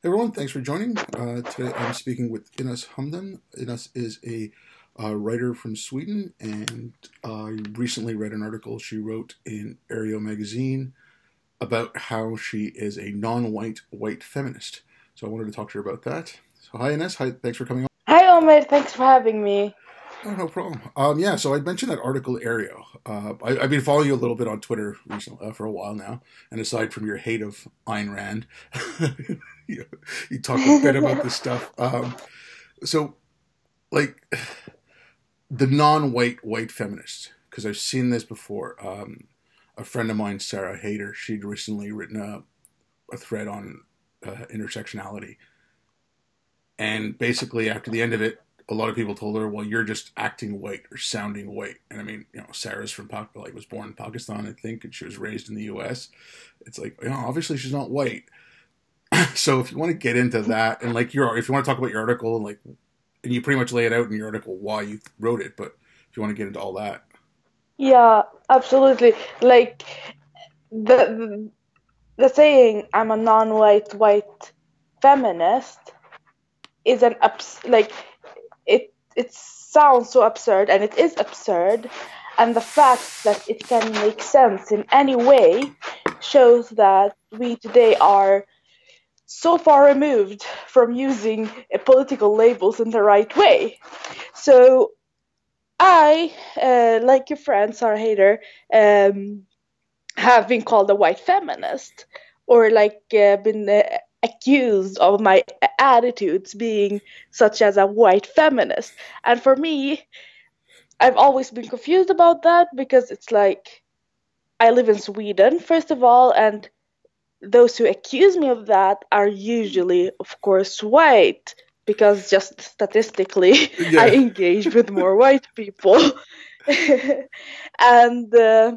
Hey everyone, thanks for joining. Uh, today I'm speaking with Ines Humdan. Ines is a uh, writer from Sweden, and I recently read an article she wrote in Areo magazine about how she is a non-white white feminist. So I wanted to talk to her about that. So hi Ines, hi, thanks for coming on. Hi Omer, thanks for having me. Oh, no problem. Um, yeah, so I mentioned that article Areo. Uh, I, have been following you a little bit on Twitter recently, uh, for a while now, and aside from your hate of Ayn Rand, you, talk a bit about this stuff. Um, so, like, the non-white white feminists, because I've seen this before. Um, a friend of mine, Sarah Haider, she'd recently written a, a thread on uh, intersectionality, and basically after the end of it, a lot of people told her, "Well, you're just acting white or sounding white." And I mean, you know, Sarah's from like was born in Pakistan, I think, and she was raised in the U.S. It's like, you know, obviously she's not white. so if you want to get into that, and like your, if you want to talk about your article, and like, and you pretty much lay it out in your article why you wrote it, but if you want to get into all that, yeah, absolutely. Like the the, saying, "I'm a non-white white feminist." is an ups like it it sounds so absurd and it is absurd and the fact that it can make sense in any way shows that we today are so far removed from using political labels in the right way. So I, uh, like your friend Sarah Haider, um, have been called a white feminist or like uh, been uh, accused of my attitudes being such as a white feminist. And for me, I've always been confused about that because it's like I live in Sweden, first of all, and those who accuse me of that are usually, of course, white because just statistically, yeah. I engage with more white people. and uh,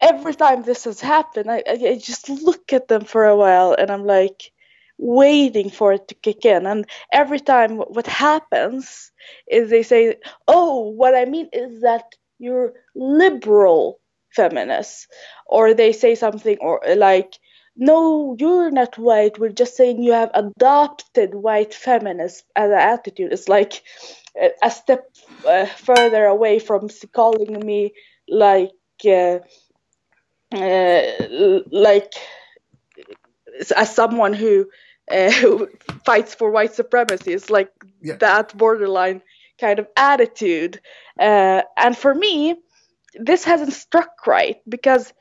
every time this has happened, I, I just look at them for a while and I'm like waiting for it to kick in. And every time what happens is they say, Oh, what I mean is that you're liberal feminists. Or they say something or like, no, you're not white. We're just saying you have adopted white feminist as an attitude. It's like a step uh, further away from calling me like uh, uh, like as someone who uh, fights for white supremacy it's like yeah. that borderline kind of attitude uh, and for me this hasn't struck right because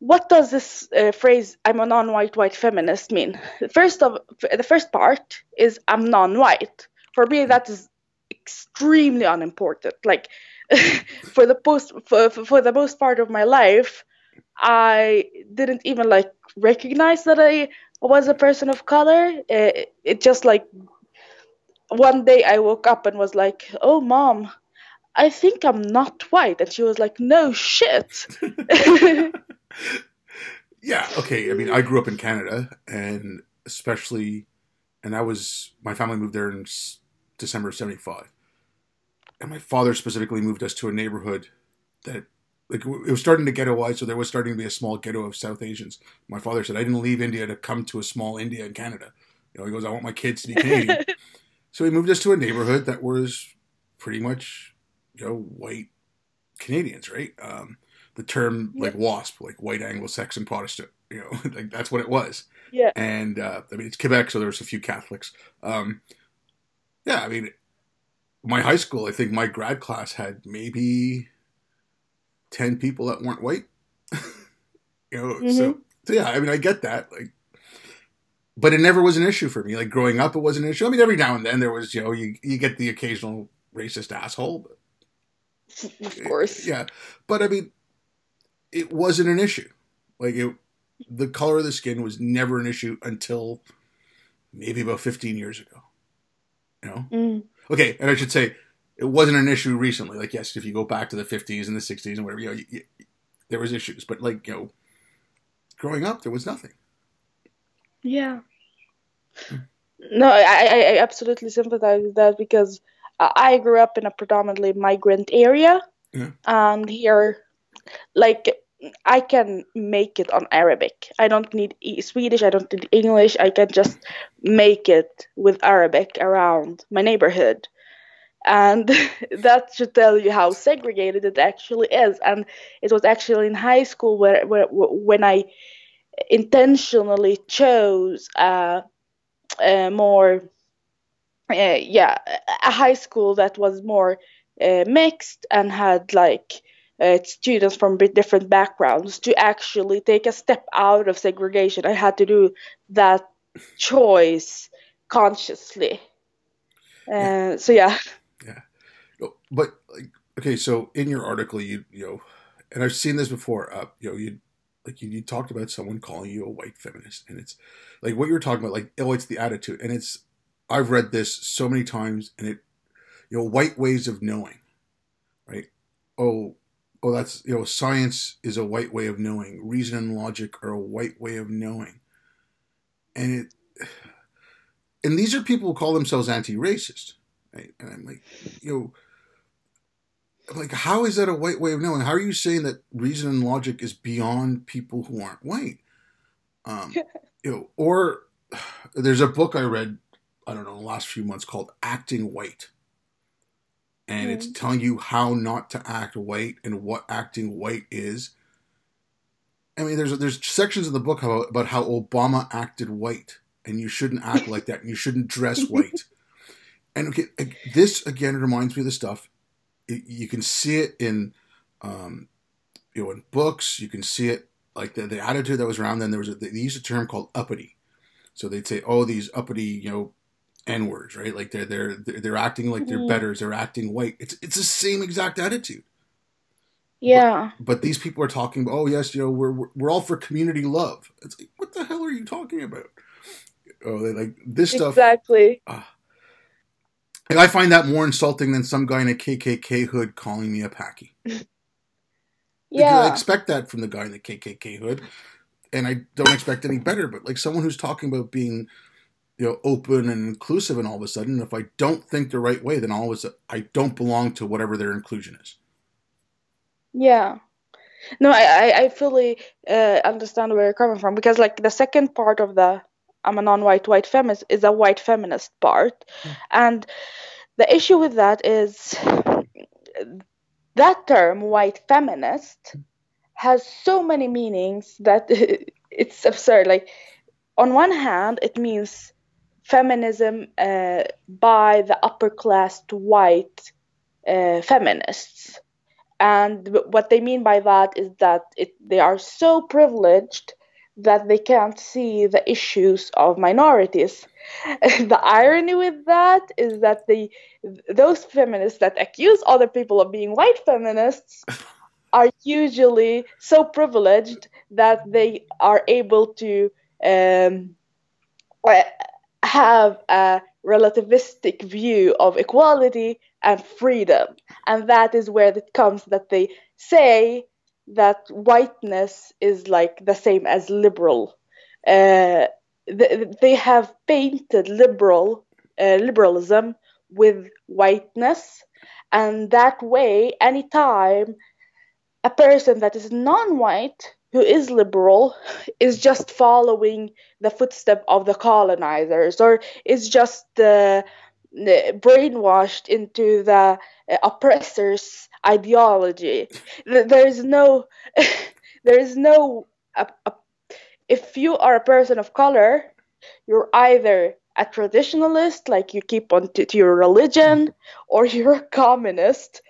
what does this uh, phrase i'm a non-white white feminist mean? First of the first part is i'm non-white. For me that is extremely unimportant. Like for the post for, for the most part of my life I didn't even like recognize that I was a person of color. It, it just like one day I woke up and was like, "Oh, mom, I think I'm not white," and she was like, "No shit." yeah. Okay. I mean, I grew up in Canada, and especially, and I was my family moved there in December of '75, and my father specifically moved us to a neighborhood that like it was starting to ghettoize, so there was starting to be a small ghetto of South Asians. My father said, "I didn't leave India to come to a small India in Canada." You know, he goes, "I want my kids to be Canadian." so he moved us to a neighborhood that was pretty much, you know, white Canadians, right? Um, the term like WASP, like white Anglo-Saxon Protestant, you know, like that's what it was. Yeah. And uh, I mean, it's Quebec, so there's a few Catholics. Um, yeah, I mean, my high school, I think my grad class had maybe 10 people that weren't white. you know, mm-hmm. so, so yeah, I mean, I get that. Like, but it never was an issue for me. Like growing up, it was an issue. I mean, every now and then there was, you know, you, you get the occasional racist asshole. But, of course. Yeah. But I mean, it wasn't an issue. Like it, the color of the skin was never an issue until maybe about 15 years ago. You know? Mm. Okay. And I should say, it wasn't an issue recently. Like, yes, if you go back to the 50s and the 60s and whatever, you know, you, you, there was issues. But, like, you know, growing up, there was nothing. Yeah. No, I, I absolutely sympathize with that because I grew up in a predominantly migrant area. Yeah. And here, like, I can make it on Arabic. I don't need Swedish. I don't need English. I can just make it with Arabic around my neighborhood, and that should tell you how segregated it actually is. And it was actually in high school where, where when I intentionally chose a, a more, uh, yeah, a high school that was more uh, mixed and had like uh, students from different backgrounds to actually take a step out of segregation. I had to do that choice consciously. Uh, yeah. So yeah. Yeah, but like, okay, so in your article, you you know, and I've seen this before. Uh, you know, you like you, you talked about someone calling you a white feminist, and it's like what you're talking about. Like, oh, it's the attitude, and it's. I've read this so many times, and it, you know, white ways of knowing, right? Oh, oh, that's, you know, science is a white way of knowing, reason and logic are a white way of knowing. And it, and these are people who call themselves anti-racist, right? And I'm like, you know, like how is that a white way of knowing? How are you saying that reason and logic is beyond people who aren't white? Um, you know, or there's a book I read, I don't know, the last few months called Acting White and mm. it's telling you how not to act white and what acting white is. I mean, there's there's sections in the book about, about how Obama acted white, and you shouldn't act like that, and you shouldn't dress white. and okay, this again reminds me of the stuff. It, you can see it in, um, you know, in books. You can see it like the, the attitude that was around then. There was a, they used a term called uppity. So they'd say, "Oh, these uppity, you know, n words, right? Like they're they're they're acting like they're mm-hmm. betters. They're acting white. It's it's the same exact attitude. Yeah. But, but, these people are talking. Oh yes, you know we're we're all for community love. It's like what the hell are you talking about? Oh, they like this stuff exactly. Uh, and I find that more insulting than some guy in a KKK hood calling me a packy. yeah, I expect that from the guy in the KKK hood, and I don't expect any better. But like someone who's talking about being you know open and inclusive and all of a sudden if i don't think the right way then all of a sudden i don't belong to whatever their inclusion is. Yeah. No i i fully uh, understand where you're coming from because like the second part of the i'm a non-white white feminist is a white feminist part. Mm. and the issue with that is that term white feminist has so many meanings that it's absurd. Like on one hand it means feminism uh, by the upper class white uh, feminists. And what they mean by that is that it, they are so privileged that they can't see the issues of minorities. the irony with that is that the those feminists that accuse other people of being white feminists are usually so privileged that they are able to um, have a relativistic view of equality and freedom. And that is where it comes that they say that whiteness is like the same as liberal. Uh, they have painted liberal uh, liberalism with whiteness, and that way, anytime a person that is non-white who is liberal is just following the footstep of the colonizers or is just uh, brainwashed into the uh, oppressors ideology. There is no there is no if you are a person of color you're either a traditionalist like you keep on to, to your religion or you're a communist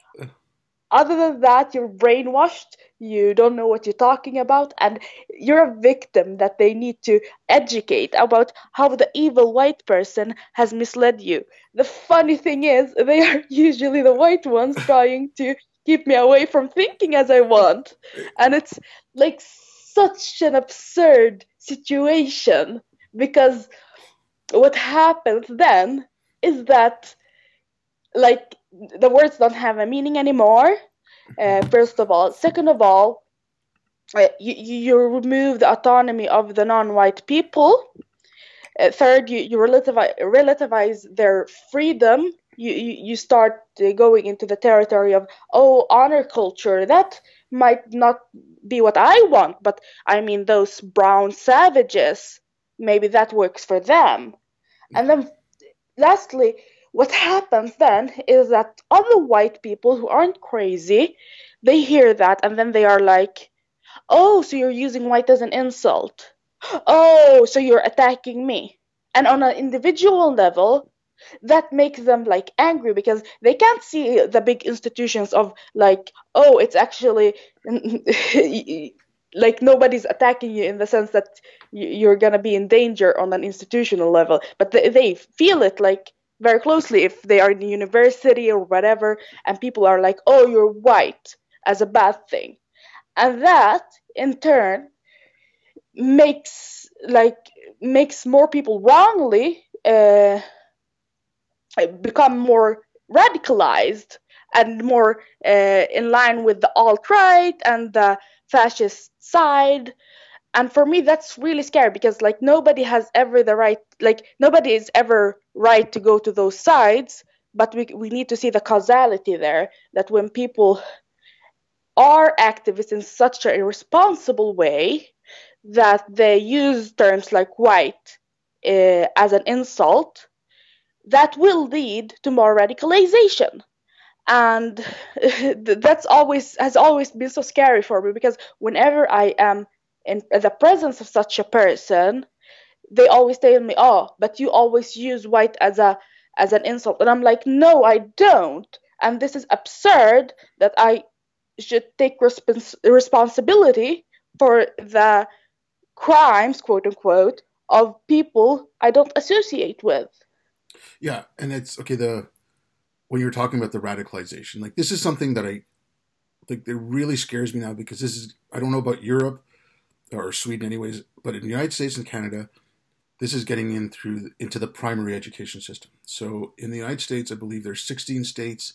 other than that you're brainwashed you don't know what you're talking about and you're a victim that they need to educate about how the evil white person has misled you. The funny thing is they are usually the white ones trying to keep me away from thinking as i want. And it's like such an absurd situation because what happens then is that like the words don't have a meaning anymore uh, first of all. Second of all, uh, you, you remove the autonomy of the non-white people. Uh, third, you, you relativize, relativize their freedom. You, you, you start uh, going into the territory of, oh, honor culture. That might not be what I want, but I mean, those brown savages, maybe that works for them. And then, lastly, what happens then is that other white people who aren't crazy, they hear that and then they are like, oh, so you're using white as an insult. Oh, so you're attacking me. And on an individual level, that makes them like angry because they can't see the big institutions of like oh it's actually like nobody's attacking you in the sense that you're gonna be in danger on an institutional level but they feel it like very closely if they are in the university or whatever and people are like oh you're white as a bad thing. And that in turn makes like makes more people wrongly uh, become more radicalized and more uh, in line with the alt right and the fascist side and for me that's really scary because like nobody has ever the right like nobody is ever right to go to those sides but we, we need to see the causality there that when people are activists in such a irresponsible way that they use terms like white uh, as an insult that will lead to more radicalization. And that's always has always been so scary for me because whenever i am in the presence of such a person they always tell me oh but you always use white as a as an insult and i'm like no i don't and this is absurd that i should take respons- responsibility for the crimes quote unquote of people i don't associate with yeah, and it's okay. The when you're talking about the radicalization, like this is something that I like that really scares me now because this is I don't know about Europe or Sweden, anyways, but in the United States and Canada, this is getting in through into the primary education system. So in the United States, I believe there's 16 states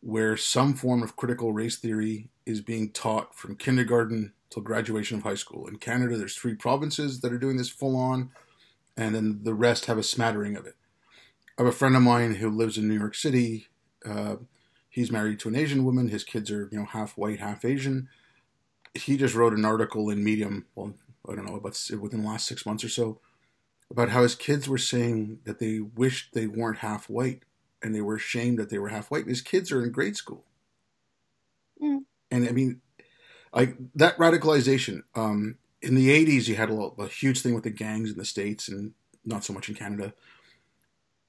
where some form of critical race theory is being taught from kindergarten till graduation of high school. In Canada, there's three provinces that are doing this full on, and then the rest have a smattering of it. I have a friend of mine who lives in New York City. Uh, he's married to an Asian woman. His kids are, you know, half white, half Asian. He just wrote an article in Medium. Well, I don't know about within the last six months or so about how his kids were saying that they wished they weren't half white and they were ashamed that they were half white. And his kids are in grade school. Mm. And I mean, like that radicalization. Um, in the '80s, you had a, a huge thing with the gangs in the states, and not so much in Canada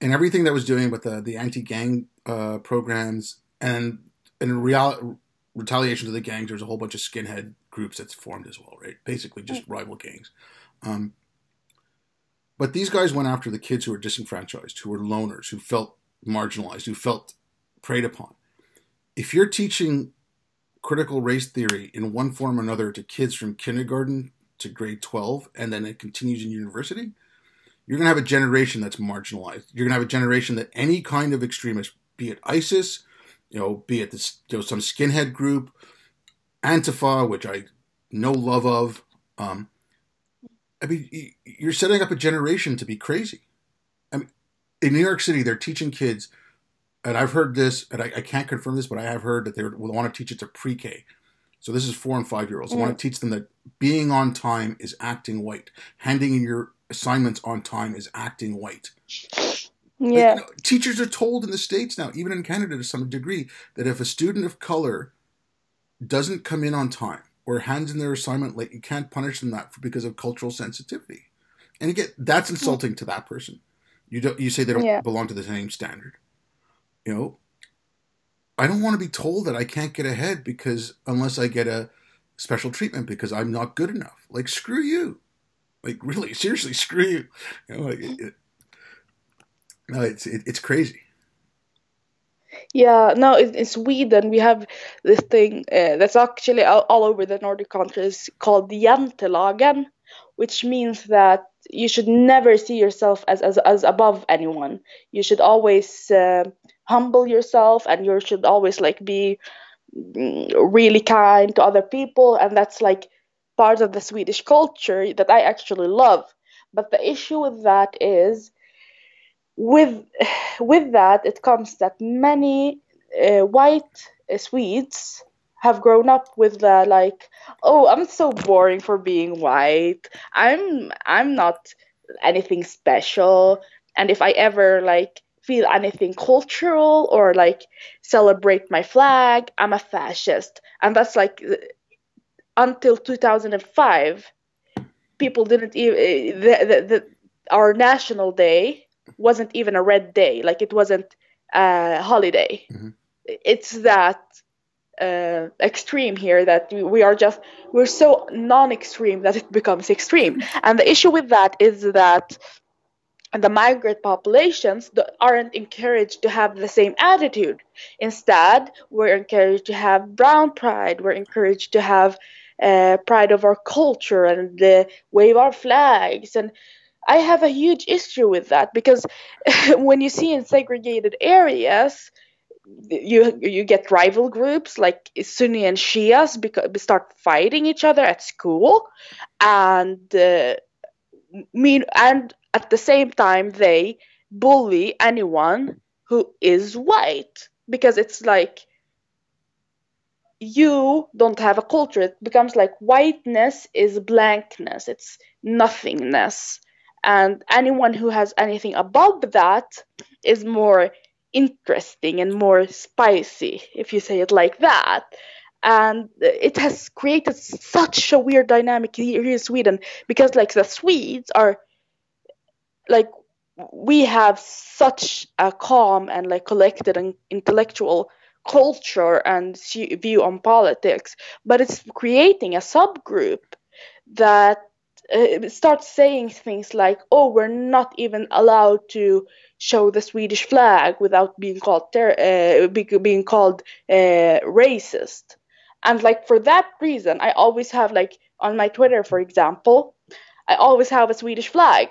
and everything that was doing with the the anti gang uh, programs and in real retaliation to the gangs, there's a whole bunch of skinhead groups that's formed as well, right? Basically, just rival gangs. Um, but these guys went after the kids who were disenfranchised, who were loners, who felt marginalized, who felt preyed upon. If you're teaching critical race theory in one form or another to kids from kindergarten to grade 12, and then it continues in university, you're going to have a generation that's marginalized. You're going to have a generation that any kind of extremist, be it ISIS, you know, be it this, you know, some skinhead group, Antifa, which I no love of. Um, I mean, you're setting up a generation to be crazy. I mean, in New York City, they're teaching kids, and I've heard this, and I, I can't confirm this, but I have heard that they want to teach it to pre-K. So this is four and five year olds. They want to teach them that being on time is acting white, handing in your assignments on time is acting white. Yeah. Like, teachers are told in the States now, even in Canada to some degree, that if a student of color doesn't come in on time or hands in their assignment late, you can't punish them that because of cultural sensitivity. And again, that's hmm. insulting to that person. You don't you say they don't yeah. belong to the same standard. You know, I don't want to be told that I can't get ahead because unless I get a special treatment because I'm not good enough. Like screw you. Like really, seriously, screw you. you know, like, it, no, it's it, it's crazy. Yeah, no, in, in Sweden we have this thing uh, that's actually all, all, over the Nordic countries called the Jantelagen, which means that you should never see yourself as as, as above anyone. You should always uh, humble yourself, and you should always like be mm, really kind to other people, and that's like part of the Swedish culture that I actually love. But the issue with that is with with that it comes that many uh, white uh, Swedes have grown up with the like, oh, I'm so boring for being white. I'm I'm not anything special. And if I ever like feel anything cultural or like celebrate my flag, I'm a fascist. And that's like until 2005, people didn't even the, the, the, our national day wasn't even a red day. Like it wasn't a holiday. Mm-hmm. It's that uh, extreme here that we are just we're so non-extreme that it becomes extreme and the issue with that is that the migrant populations aren't encouraged to have the same attitude instead we're encouraged to have brown pride we're encouraged to have uh, pride of our culture and uh, wave our flags and i have a huge issue with that because when you see in segregated areas you you get rival groups like Sunni and Shias because start fighting each other at school, and uh, mean and at the same time they bully anyone who is white because it's like you don't have a culture. It becomes like whiteness is blankness. It's nothingness. And anyone who has anything above that is more interesting and more spicy, if you say it like that. And it has created such a weird dynamic here in Sweden because, like, the Swedes are like we have such a calm and like collected and intellectual culture and view on politics, but it's creating a subgroup that uh, starts saying things like, "Oh, we're not even allowed to show the Swedish flag without being called ter- uh, being called uh, racist. And like for that reason, I always have like on my Twitter, for example, I always have a Swedish flag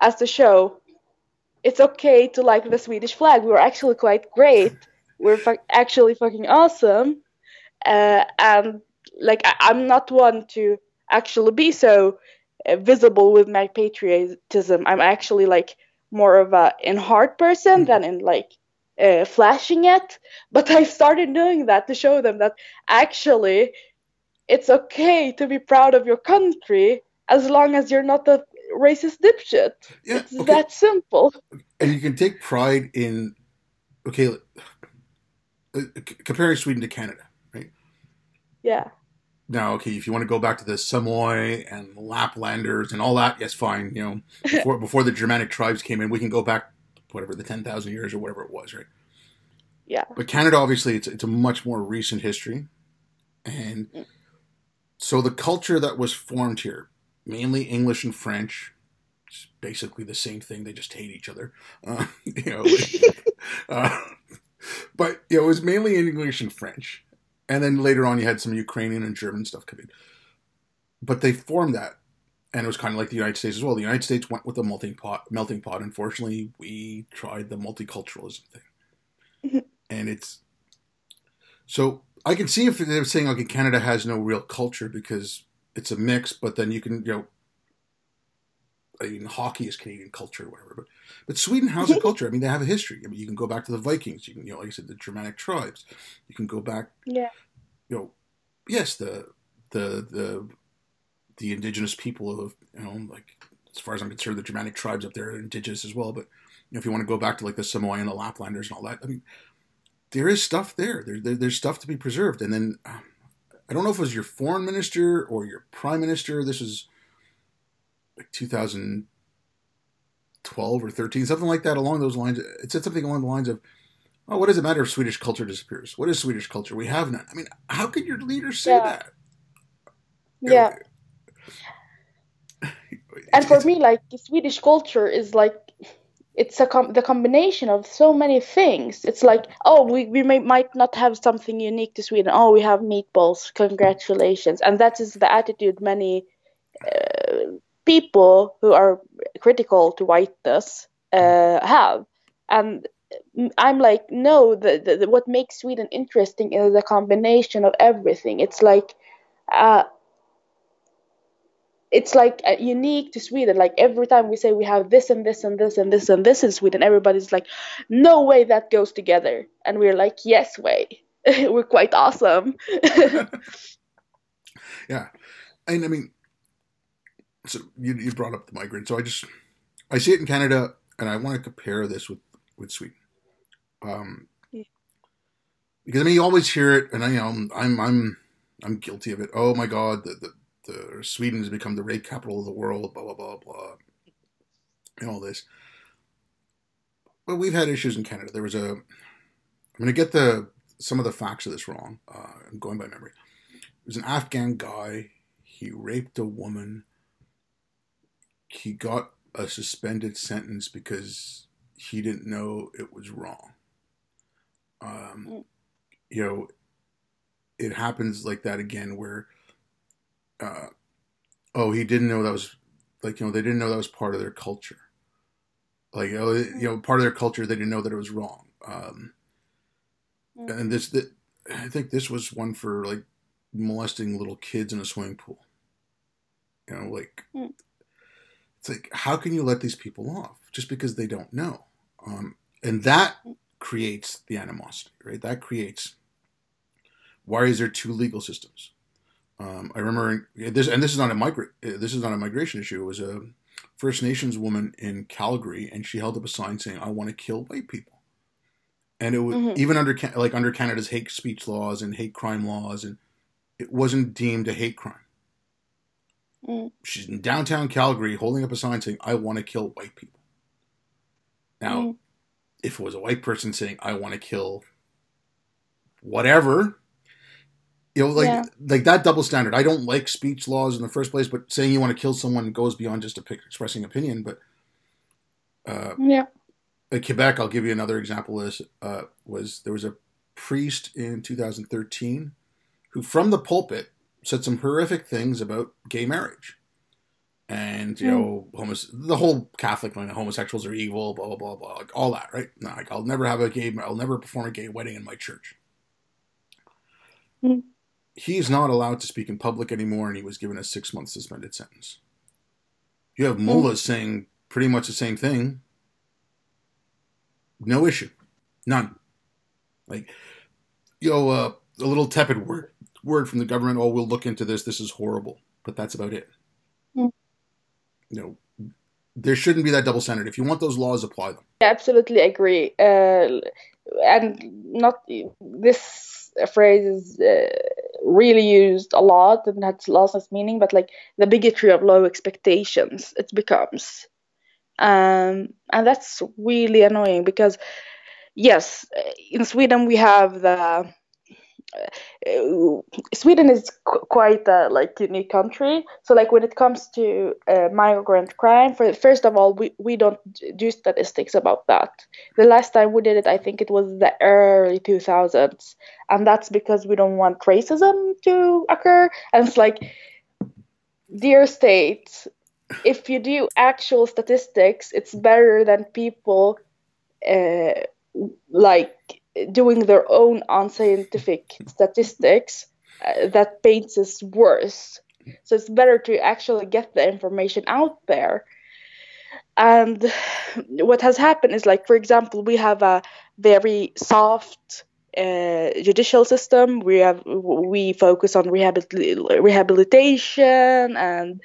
as to show it's okay to like the Swedish flag. We're actually quite great. We're fu- actually fucking awesome. Uh, and like I- am not one to actually be so uh, visible with my patriotism. I'm actually like more of a in heart person mm. than in like uh, flashing it. But I started doing that to show them that actually it's okay to be proud of your country as long as you're not a racist dipshit. Yeah, it's okay. that simple. And you can take pride in okay, uh, comparing Sweden to Canada, right? Yeah. Now, okay, if you want to go back to the Samoy and Laplanders and all that, yes, fine. You know, before before the Germanic tribes came in, we can go back whatever the ten thousand years or whatever it was, right? Yeah. But Canada, obviously, it's it's a much more recent history, and mm. so the culture that was formed here, mainly English and French, it's basically the same thing. They just hate each other, uh, you know. uh, but you know, it was mainly English and French and then later on you had some Ukrainian and German stuff come in. But they formed that, and it was kind of like the United States as well. The United States went with the melting pot. Melting pot. Unfortunately, we tried the multiculturalism thing, mm-hmm. and it's so I can see if they're saying okay, Canada has no real culture because it's a mix, but then you can you know I mean, hockey is Canadian culture or whatever. But but Sweden has a culture. I mean, they have a history. I mean, you can go back to the Vikings. You can, you know, like I said, the Germanic tribes. You can go back. Yeah. You know, yes, the the the the indigenous people of you know, like as far as I'm concerned, the Germanic tribes up there are indigenous as well. But you know, if you want to go back to like the Samoan, and the Laplanders, and all that, I mean, there is stuff there. There, there there's stuff to be preserved. And then um, I don't know if it was your foreign minister or your prime minister. This is like 2012 or 13, something like that along those lines. It said something along the lines of, "Oh, what does it matter if Swedish culture disappears? What is Swedish culture? We have none." I mean, how could your leader say yeah. that? Yeah. and for me, like Swedish culture is like it's a com- the combination of so many things. It's like, oh, we, we may, might not have something unique to Sweden. Oh, we have meatballs. Congratulations. And that is the attitude many uh, people who are critical to whiteness uh, have. And I'm like, no, the, the, the, what makes Sweden interesting is a combination of everything. It's like, uh, it's like uh, unique to Sweden. Like every time we say we have this and this and this and this and this in Sweden, everybody's like, no way that goes together. And we're like, yes way. we're quite awesome. yeah, and I mean, so you you brought up the migrant. So I just I see it in Canada, and I want to compare this with with Sweden. Um, yeah. because I mean, you always hear it, and I you know I'm I'm I'm guilty of it. Oh my God, the the, the Sweden has become the rape capital of the world. Blah blah blah blah, and all this. But we've had issues in Canada. There was a. I'm going to get the some of the facts of this wrong. Uh, I'm going by memory. It was an Afghan guy. He raped a woman. He got a suspended sentence because he didn't know it was wrong. Um, mm. you know, it happens like that again where, uh, oh, he didn't know that was like you know they didn't know that was part of their culture. Like oh, you know, part of their culture, they didn't know that it was wrong. Um, mm. and this, that I think this was one for like molesting little kids in a swimming pool. You know, like mm. it's like how can you let these people off just because they don't know? Um, and that creates the animosity, right? That creates why is there two legal systems? Um, I remember this, and this is not a migra- This is not a migration issue. It was a First Nations woman in Calgary, and she held up a sign saying, "I want to kill white people." And it was mm-hmm. even under like under Canada's hate speech laws and hate crime laws, and it wasn't deemed a hate crime. Mm. She's in downtown Calgary holding up a sign saying, I want to kill white people. Now, mm. If it was a white person saying, I want to kill whatever, you know, like yeah. like that double standard. I don't like speech laws in the first place, but saying you want to kill someone goes beyond just expressing opinion. But uh, yeah, in Quebec, I'll give you another example. Is uh, was there was a priest in 2013 who, from the pulpit, said some horrific things about gay marriage. And you mm. know, homos- the whole Catholic thing, homosexuals are evil, blah blah blah blah, like all that, right? No, like I'll never have a gay, I'll never perform a gay wedding in my church. Mm. He's not allowed to speak in public anymore, and he was given a six month suspended sentence. You have mullahs mm. saying pretty much the same thing. No issue, none. Like, you know, uh, a little tepid word word from the government, oh, we'll look into this. This is horrible, but that's about it. You know, there shouldn't be that double standard. If you want those laws, apply them. I absolutely agree. Uh, and not this phrase is uh, really used a lot and has lost its meaning, but like the bigotry of low expectations, it becomes. Um, and that's really annoying because, yes, in Sweden we have the Sweden is qu- quite a like unique country. So like when it comes to uh, migrant crime, for first of all, we, we don't do statistics about that. The last time we did it, I think it was the early 2000s, and that's because we don't want racism to occur. And it's like, dear state, if you do actual statistics, it's better than people uh, like doing their own unscientific statistics uh, that paints us worse. So it's better to actually get the information out there. And what has happened is, like, for example, we have a very soft uh, judicial system. We have we focus on rehabil- rehabilitation, and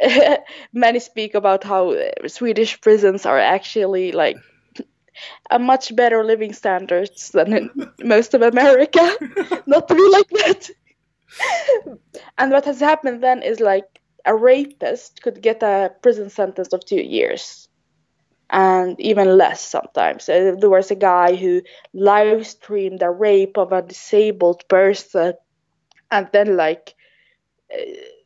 many speak about how Swedish prisons are actually like a much better living standards than in most of America. Not to be like that. and what has happened then is like a rapist could get a prison sentence of two years and even less sometimes. Uh, there was a guy who live streamed a rape of a disabled person, and then like uh,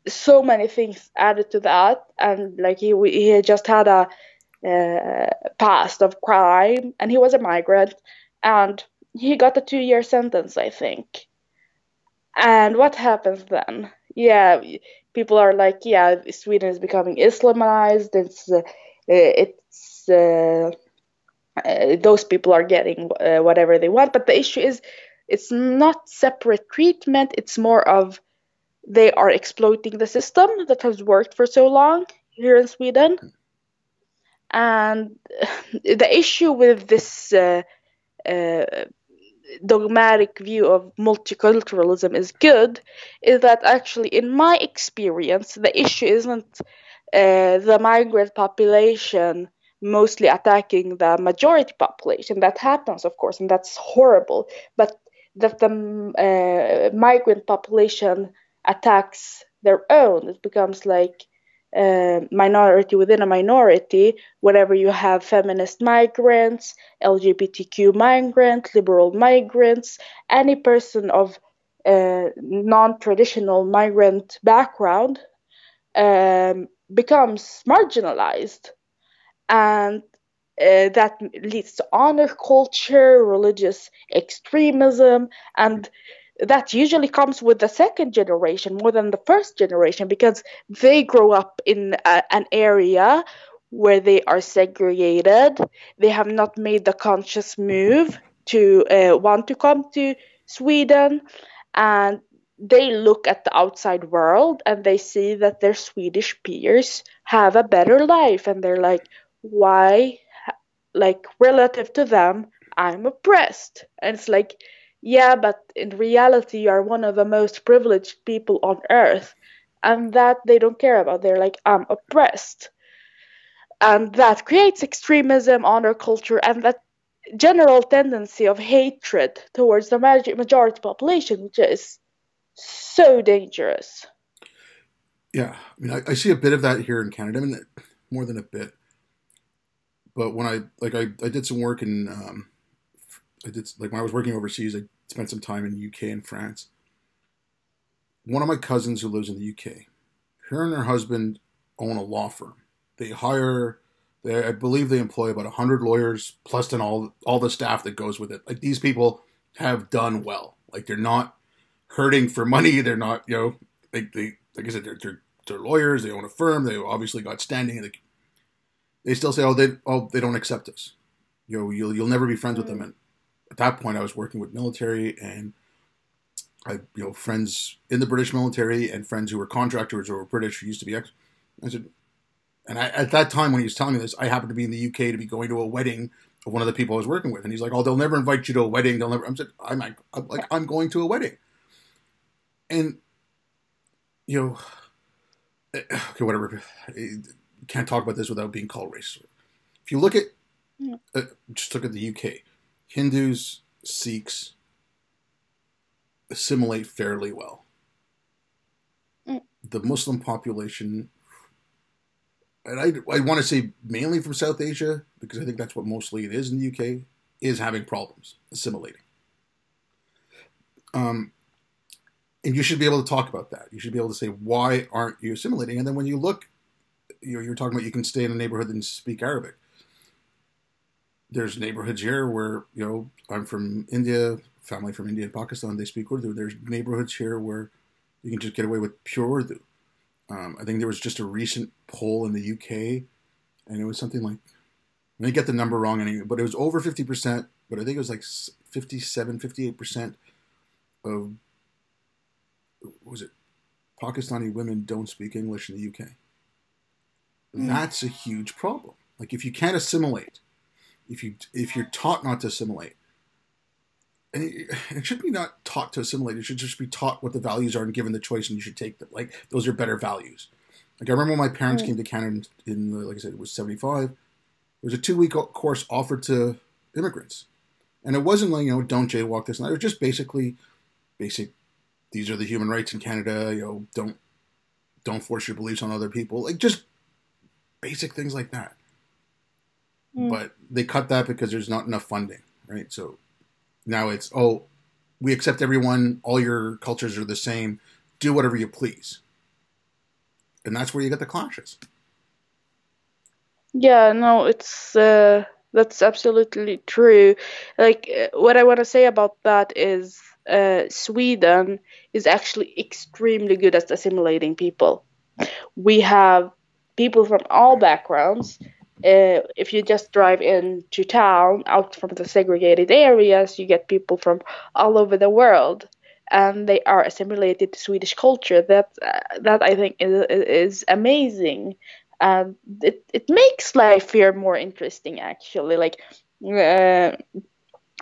so many things added to that, and like he he just had a past of crime, and he was a migrant, and he got a two-year sentence, I think. And what happens then? Yeah, people are like, yeah, Sweden is becoming Islamized. It's uh, it's uh, uh, those people are getting uh, whatever they want, but the issue is, it's not separate treatment. It's more of they are exploiting the system that has worked for so long here in Sweden and the issue with this uh, uh, dogmatic view of multiculturalism is good is that actually in my experience the issue isn't uh, the migrant population mostly attacking the majority population. That happens of course and that's horrible. But that the uh, migrant population attacks their own. It becomes like uh, minority within a minority whenever you have feminist migrants, LGBTQ migrants, liberal migrants, any person of uh, non traditional migrant background um, becomes marginalized. And uh, that leads to honor culture, religious extremism, and that usually comes with the second generation more than the first generation because they grow up in a, an area where they are segregated. They have not made the conscious move to uh, want to come to Sweden, and they look at the outside world and they see that their Swedish peers have a better life, and they're like, why, like, relative to them, I'm oppressed. And it's like, yeah, but in reality, you are one of the most privileged people on earth. And that they don't care about. They're like, I'm oppressed. And that creates extremism, honor culture, and that general tendency of hatred towards the majority population, which is so dangerous. Yeah, I mean, I, I, see a bit of that here in Canada. I mean, more than a bit. But when I like, I, I did some work in, um, I did like when I was working overseas. I spent some time in the UK and France. One of my cousins who lives in the UK, her and her husband own a law firm. They hire, they, I believe they employ about 100 lawyers, plus then all, all the staff that goes with it. Like these people have done well. Like they're not hurting for money. They're not, you know, they, they like I said, they're, they're, they're lawyers. They own a firm. They obviously got standing. They, they still say, oh, they, oh, they don't accept us. You know, you'll, you'll never be friends with them. Hmm. And at that point, I was working with military and I, you know, friends in the British military and friends who were contractors or were British who used to be ex. I said, and I, at that time when he was telling me this, I happened to be in the UK to be going to a wedding of one of the people I was working with, and he's like, "Oh, they'll never invite you to a wedding. They'll never." I'm said, "I'm like, I'm, like, I'm going to a wedding," and you know, eh, okay, whatever. You can't talk about this without being called racist. If you look at, uh, just look at the UK Hindus, Sikhs assimilate fairly well. Mm. The Muslim population, and I, I want to say mainly from South Asia, because I think that's what mostly it is in the UK, is having problems assimilating. Um, and you should be able to talk about that. You should be able to say, why aren't you assimilating? And then when you look, you know, you're talking about you can stay in a neighborhood and speak Arabic there's neighborhoods here where you know I'm from India, family from India and Pakistan. They speak Urdu. There's neighborhoods here where you can just get away with pure Urdu. Um, I think there was just a recent poll in the UK, and it was something like I may get the number wrong anyway, but it was over fifty percent. But I think it was like 57, 58 percent of was it Pakistani women don't speak English in the UK. Mm. That's a huge problem. Like if you can't assimilate if you if you're taught not to assimilate, and it, it should be not taught to assimilate. It should just be taught what the values are and given the choice, and you should take them. Like those are better values. Like I remember when my parents mm. came to Canada in, in, like I said, it was seventy five. There was a two week course offered to immigrants, and it wasn't like you know don't jaywalk this and that. It was just basically basic. These are the human rights in Canada. You know, don't don't force your beliefs on other people. Like just basic things like that. Mm. But they cut that because there's not enough funding, right? So now it's oh, we accept everyone. All your cultures are the same. Do whatever you please, and that's where you get the clashes. Yeah, no, it's uh, that's absolutely true. Like uh, what I want to say about that is uh, Sweden is actually extremely good at assimilating people. We have people from all backgrounds uh, if you just drive into town out from the segregated areas, you get people from all over the world, and they are assimilated to Swedish culture. That uh, that I think is is amazing, and it it makes life here more interesting. Actually, like. Uh,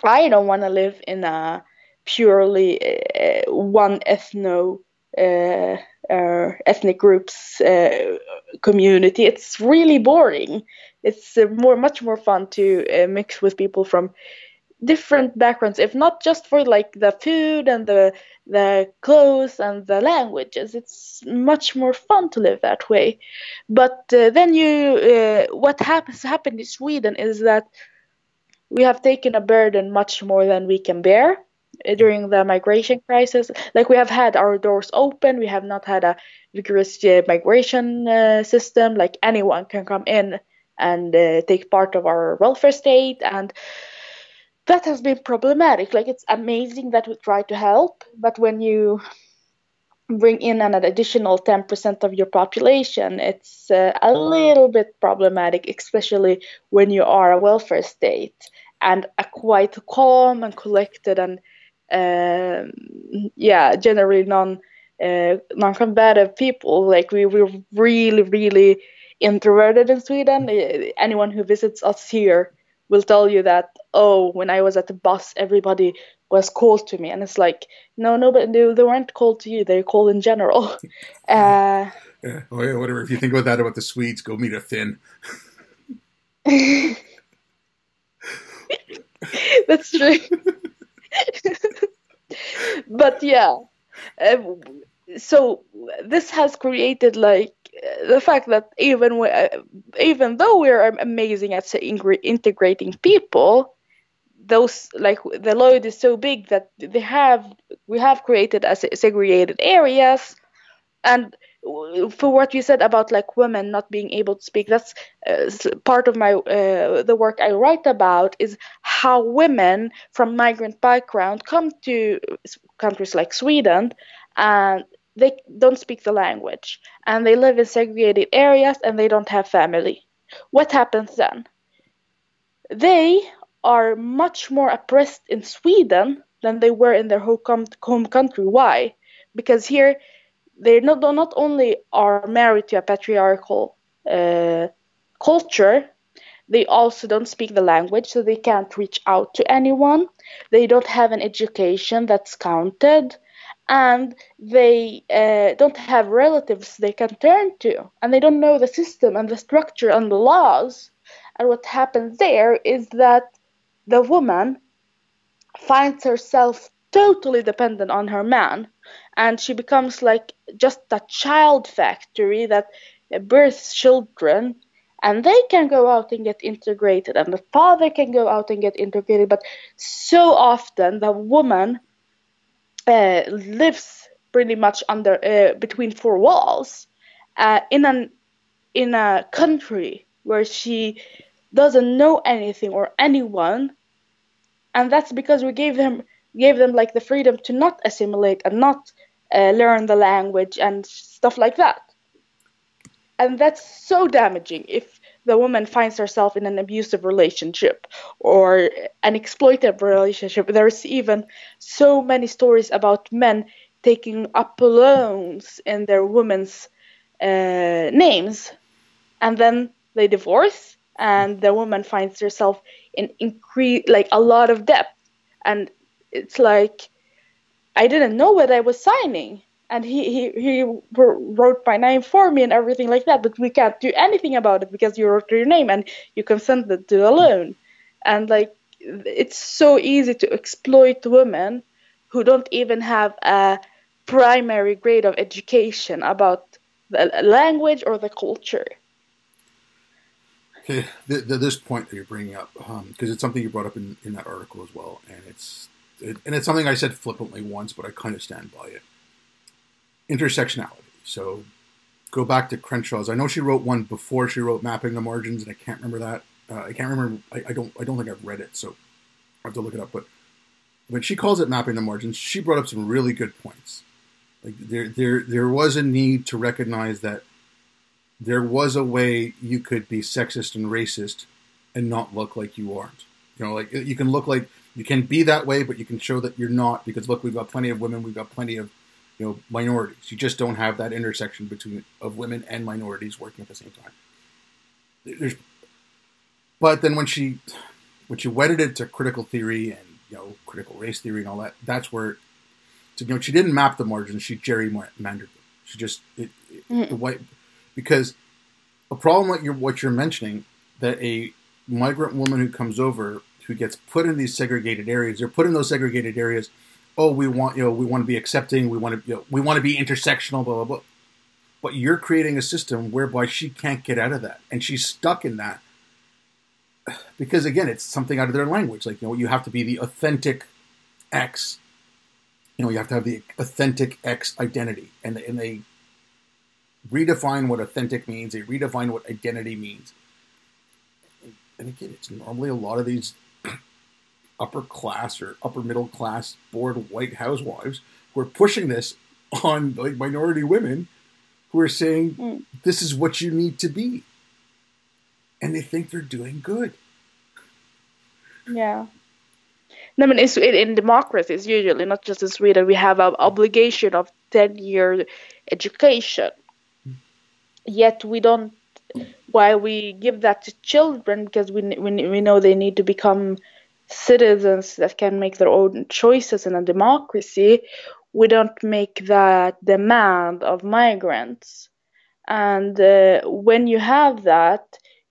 I don't want to live in a purely uh, one ethno uh, ethnic groups uh, community. It's really boring. It's uh, more much more fun to uh, mix with people from different backgrounds, if not just for like the food and the the clothes and the languages. It's much more fun to live that way. But then you, what happens happened in Sweden is that we have taken a burden much more than we can bear during the migration crisis. Like we have had our doors open, we have not had a vigorous uh, migration uh, system. Like anyone can come in and uh, take part of our welfare state, and that has been problematic. Like it's amazing that we try to help, but when you bring in an additional 10% of your population, it's uh, a little bit problematic, especially when you are a welfare state and a quite calm and collected and um, yeah, generally non uh, non-combative people. Like we were really, really introverted in Sweden. Uh, anyone who visits us here will tell you that. Oh, when I was at the bus, everybody was cold to me, and it's like, no, no, but they, they weren't cold to you. They're cold in general. uh, yeah, oh, yeah, whatever. If you think about that about the Swedes, go meet a Finn. That's true. but yeah, uh, so this has created like the fact that even we, uh, even though we're amazing at integrating people, those like the load is so big that they have we have created as segregated areas, and for what you said about like women not being able to speak that's uh, part of my uh, the work i write about is how women from migrant background come to countries like sweden and they don't speak the language and they live in segregated areas and they don't have family. What happens then? They are much more oppressed in sweden than they were in their home country. Why? Because here they not not only are married to a patriarchal uh, culture, they also don't speak the language, so they can't reach out to anyone. They don't have an education that's counted, and they uh, don't have relatives they can turn to, and they don't know the system and the structure and the laws. And what happens there is that the woman finds herself totally dependent on her man and she becomes like just a child factory that births children and they can go out and get integrated and the father can go out and get integrated but so often the woman uh, lives pretty much under uh, between four walls uh, in an in a country where she doesn't know anything or anyone and that's because we gave them gave them like the freedom to not assimilate and not uh, learn the language and stuff like that. And that's so damaging if the woman finds herself in an abusive relationship or an exploitative relationship. There's even so many stories about men taking up loans in their women's uh, names and then they divorce and the woman finds herself in increase like a lot of debt and it's like I didn't know what I was signing. And he, he, he wrote my name for me and everything like that, but we can't do anything about it because you wrote your name and you consented to the loan. And like, it's so easy to exploit women who don't even have a primary grade of education about the language or the culture. Okay, this point that you're bringing up, because um, it's something you brought up in, in that article as well, and it's it, and it's something I said flippantly once, but I kind of stand by it. Intersectionality. So go back to Crenshaw's. I know she wrote one before she wrote Mapping the Margins, and I can't remember that. Uh, I can't remember. I, I, don't. I don't think I've read it, so I have to look it up. But when she calls it Mapping the Margins, she brought up some really good points. Like there, there, there was a need to recognize that there was a way you could be sexist and racist and not look like you aren't. You know, like you can look like you can be that way, but you can show that you're not because look, we've got plenty of women, we've got plenty of you know minorities. You just don't have that intersection between of women and minorities working at the same time. There's, but then when she when she wedded it to critical theory and you know critical race theory and all that. That's where you know she didn't map the margins; she gerrymandered them. She just it, mm. the white because a problem like you're what you're mentioning that a migrant woman who comes over who gets put in these segregated areas, they're put in those segregated areas. Oh, we want you know we want to be accepting, we want to you know, we want to be intersectional, blah blah blah. But you're creating a system whereby she can't get out of that, and she's stuck in that because again, it's something out of their language. Like you know, you have to be the authentic X. You know, you have to have the authentic X identity, and and they redefine what authentic means. They redefine what identity means. And again, it's normally a lot of these upper class or upper middle class bored white housewives who are pushing this on like minority women who are saying mm. this is what you need to be and they think they're doing good yeah no, I mean, it's, in democracies, usually, not just in Sweden, we have an obligation of 10 year education. Mm. Yet we don't, while we give that to children because we, we, we know they need to become citizens that can make their own choices in a democracy, we don't make that demand of migrants. And uh, when you have that,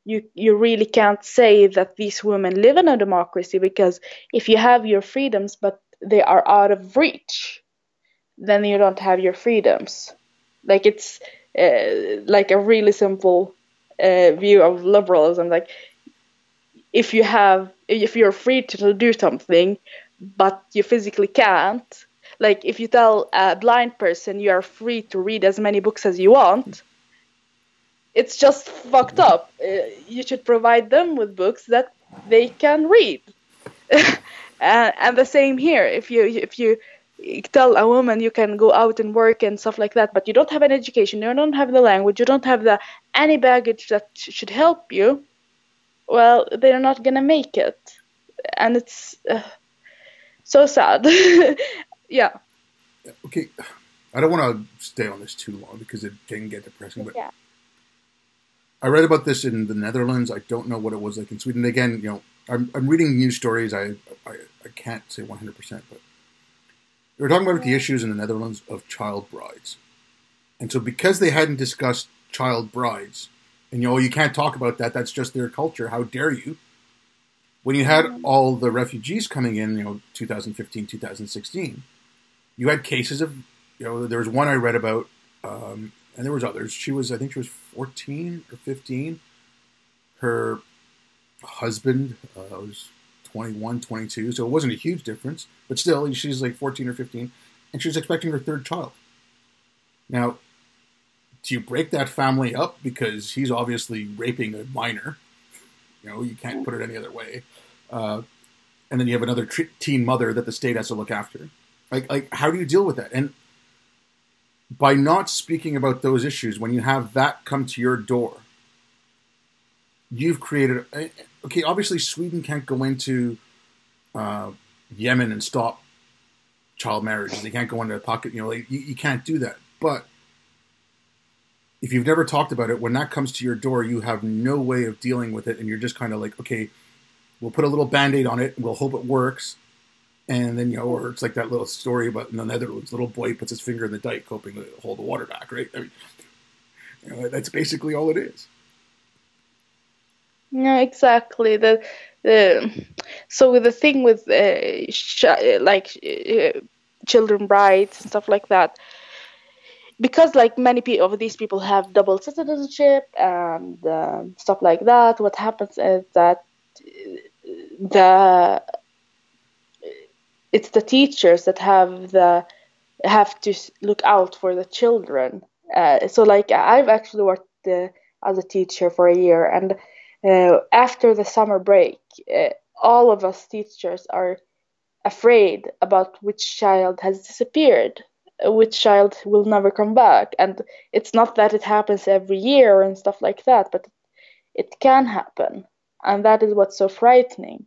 you you really can't say that these women live in a democracy because if you have your freedoms but they are out of reach, then you don't have your freedoms. Like it's uh, like a really simple uh, view of liberalism. Like if you have if you're free to do something but you physically can't like if you tell a blind person you are free to read as many books as you want it's just fucked up. Uh, you should provide them with books that they can read. And, and the same here. If you if you tell a woman you can go out and work and stuff like that but you don't have an education you don't have the language you don't have the any baggage that should help you well, they're not gonna make it, and it's uh, so sad. yeah. Okay, I don't want to stay on this too long because it can get depressing. But yeah. I read about this in the Netherlands. I don't know what it was like in Sweden. Again, you know, I'm, I'm reading news stories. I, I, I can't say 100, percent but they were talking about the issues in the Netherlands of child brides, and so because they hadn't discussed child brides and you know you can't talk about that. That's just their culture. How dare you? When you had all the refugees coming in, you know, 2015, 2016, you had cases of, you know, there was one I read about, um, and there was others. She was, I think, she was 14 or 15. Her husband uh, was 21, 22, so it wasn't a huge difference, but still, she's like 14 or 15, and she was expecting her third child. Now, do you break that family up because he's obviously raping a minor? You know, you can't put it any other way. Uh, and then you have another teen mother that the state has to look after. Like, like, how do you deal with that? And by not speaking about those issues, when you have that come to your door, you've created. Okay, obviously Sweden can't go into uh, Yemen and stop child marriages. They can't go into a pocket. You know, like, you, you can't do that. But if you've never talked about it, when that comes to your door, you have no way of dealing with it, and you're just kind of like, okay, we'll put a little band-aid on it, we'll hope it works. And then you know, or it's like that little story about in the Netherlands, little boy puts his finger in the dike, hoping to hold the water back. Right? I mean, you know, that's basically all it is. No, exactly. The the so with the thing with uh, sh- like uh, children rights and stuff like that because like many of these people have double citizenship and uh, stuff like that what happens is that the it's the teachers that have the have to look out for the children. Uh, so like i've actually worked uh, as a teacher for a year and uh, after the summer break uh, all of us teachers are afraid about which child has disappeared which child will never come back. And it's not that it happens every year and stuff like that but it can happen. And that is what's so frightening.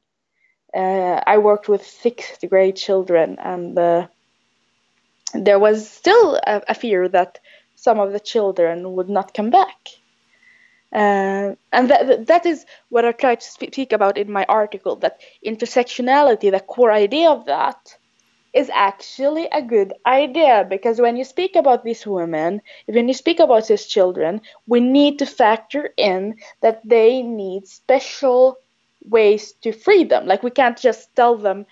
Uh, i worked with sixth grade children and uh, there was still a, a, fear that some of the children would not come back. Uh, and that, that is what I try to speak about in my article that intersectionality, the core idea of that, is actually a good idea because when you speak about these women, when you speak about these children, we need to factor in that they need special ways to free them. Like we can't just tell them,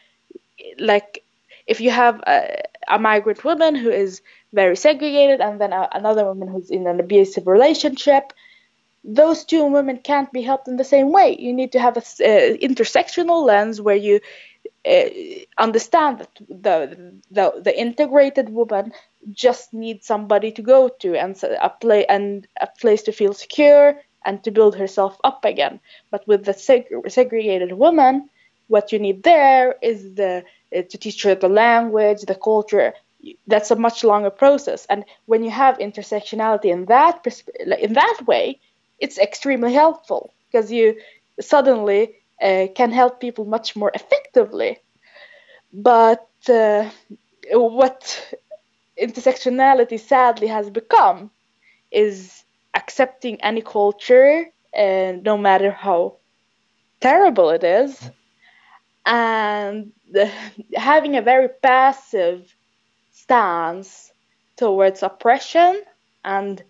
like if you have a, a migrant woman who is very segregated and then a, another woman who's in an abusive relationship, those two women can't be helped in the same way. You need to have an uh, intersectional lens where you understand that the, the the integrated woman just needs somebody to go to and a play and a place to feel secure and to build herself up again. But with the seg- segregated woman, what you need there is the uh, to teach her the language, the culture. That's a much longer process. And when you have intersectionality in that in that way, it's extremely helpful because you suddenly uh, can help people much more effectively. But uh, what intersectionality sadly has become is accepting any culture, uh, no matter how terrible it is, and having a very passive stance towards oppression and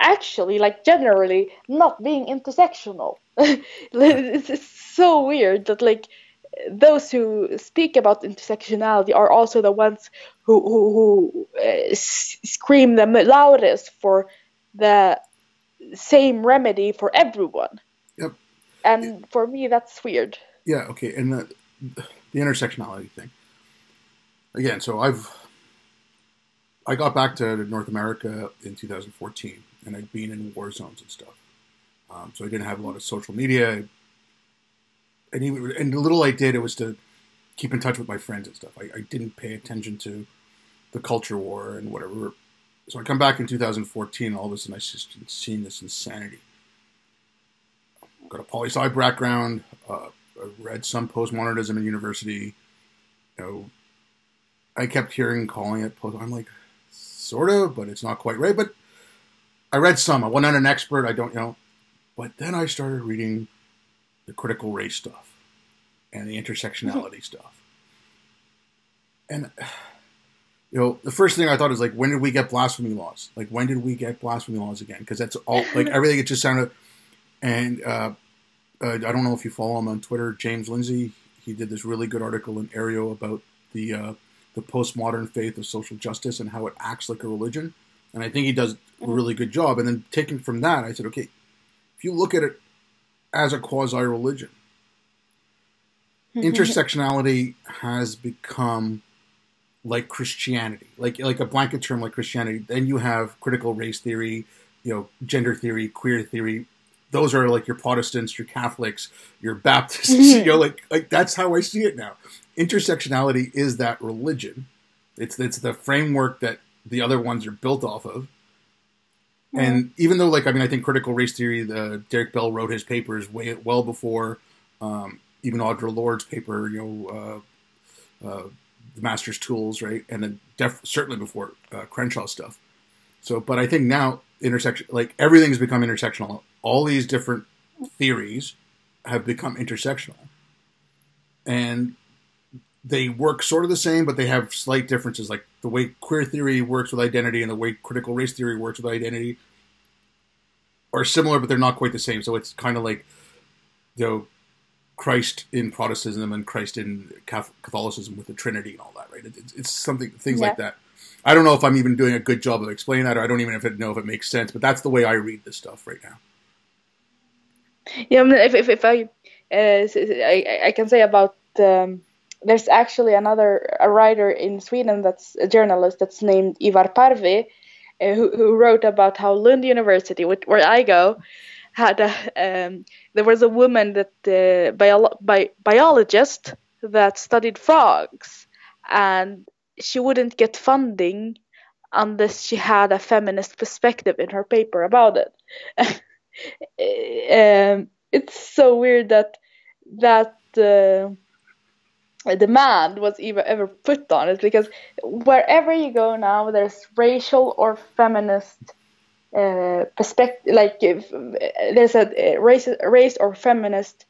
actually like generally not being intersectional it's, so weird that like those who speak about intersectionality are also the ones who who, who uh, scream the loudest for the same remedy for everyone. Yep. And for me that's weird. Yeah okay and the, the intersectionality thing. Again so i've i got back to north america in 2014 and I'd been in war zones and stuff. Um, so I didn't have a lot of social media. And, even, and the little I did, it was to keep in touch with my friends and stuff. I, I didn't pay attention to the culture war and whatever. So I come back in 2014, and all of a sudden I just seen this insanity. I've got a poli sci background. Uh, I read some postmodernism in university. You know, I kept hearing calling it post. I'm like, sort of, but it's not quite right. But I read some. I wasn't an expert. I don't, you know. But then I started reading the critical race stuff and the intersectionality mm-hmm. stuff. And, you know, the first thing I thought is like, when did we get blasphemy laws? Like, when did we get blasphemy laws again? Because that's all, like, everything, it just sounded, and uh, uh, I don't know if you follow him on Twitter, James Lindsay. He did this really good article in Areo about the, uh, the postmodern faith of social justice and how it acts like a religion and I think he does a really good job. And then taking from that, I said, okay, you look at it as a quasi religion, mm-hmm. intersectionality has become like Christianity, like like a blanket term like Christianity. Then you have critical race theory, you know, gender theory, queer theory. Those are like your Protestants, your Catholics, your Baptists. you know, like like that's how I see it now. Intersectionality is that religion. It's it's the framework that the other ones are built off of. And even though, like, I mean, I think critical race theory, the Derek Bell wrote his papers way well before um, even Audre Lorde's paper, you know, uh, uh, the Master's Tools, right, and then def- certainly before uh, Crenshaw stuff. So, but I think now intersection, like everything's become intersectional. All these different theories have become intersectional, and they work sort of the same, but they have slight differences. Like the way queer theory works with identity and the way critical race theory works with identity are similar, but they're not quite the same. So it's kind of like, you know, Christ in Protestantism and Christ in Catholicism with the Trinity and all that, right? It's, it's something, things yeah. like that. I don't know if I'm even doing a good job of explaining that, or I don't even know if it makes sense, but that's the way I read this stuff right now. Yeah, if, if, if I, uh, I, I can say about um, there's actually another a writer in Sweden that's a journalist that's named Ivar Arpi, uh, who, who wrote about how Lund University, which, where I go, had a, um, there was a woman that uh, bio, bi- biologist that studied frogs, and she wouldn't get funding unless she had a feminist perspective in her paper about it. um, it's so weird that that. Uh, demand was even ever put on it because wherever you go now there's racial or feminist uh, perspective, like if, there's a race, race or feminist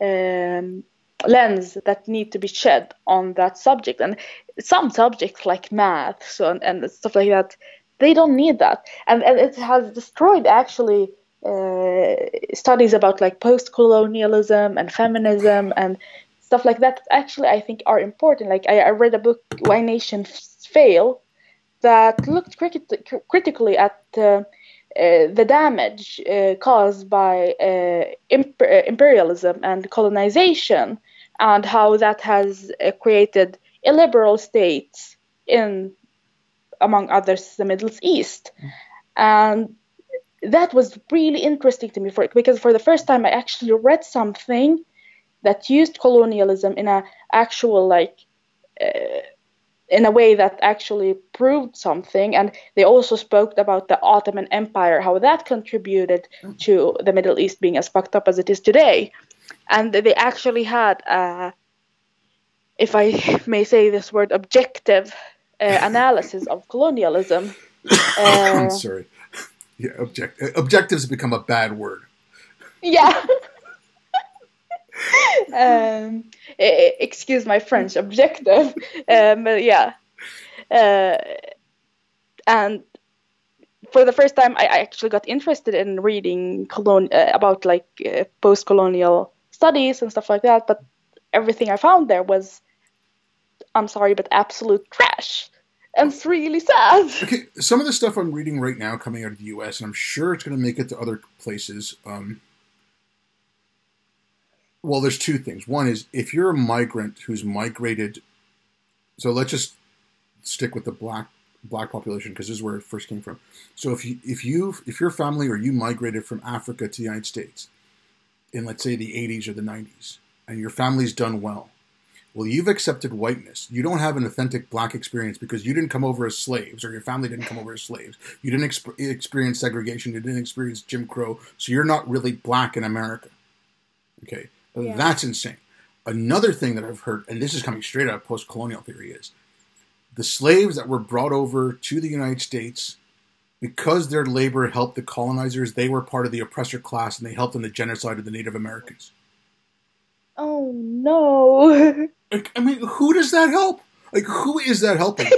um, lens that need to be shed on that subject. And some subjects like math so, and, and stuff like that, they don't need that. And, and it has destroyed actually uh, studies about like post-colonialism and feminism and stuff like that actually I think are important. Like I, I read a book, Why Nations Fail, that looked criti- critically at uh, uh, the damage uh, caused by uh, imp- imperialism and colonization, and how that has created illiberal states in, among others, the Middle East. And that was really interesting to me for, because for the first time I actually read something that used colonialism in a actual like uh, in a way that actually proved something. And they also spoke about the Ottoman Empire, how that contributed to the Middle East being as fucked up as it is today. And they actually had, a, if I may say this word, objective uh, analysis of colonialism. Uh, sorry. Yeah, object- objectives become a bad word. Yeah. um, excuse my French, objective. Um, but yeah. Uh, and for the first time, I, actually got interested in reading colon- uh, about like uh, post-colonial studies and stuff like that. But everything I found there was, I'm sorry, but absolute trash. And it's really sad. Okay, some of the stuff I'm reading right now coming out of the U.S. and I'm sure it's going to make it to other places. Um, well, there's two things. One is if you're a migrant who's migrated, so let's just stick with the black black population because this is where it first came from. So if you if you if your family or you migrated from Africa to the United States in let's say the 80s or the 90s, and your family's done well, well, you've accepted whiteness. You don't have an authentic black experience because you didn't come over as slaves, or your family didn't come over as slaves. You didn't exp- experience segregation. You didn't experience Jim Crow. So you're not really black in America. Okay. Yeah. That's insane. Another thing that I've heard, and this is coming straight out of post colonial theory, is the slaves that were brought over to the United States, because their labor helped the colonizers, they were part of the oppressor class and they helped in the genocide of the Native Americans. Oh, no. Like, I mean, who does that help? Like, who is that helping?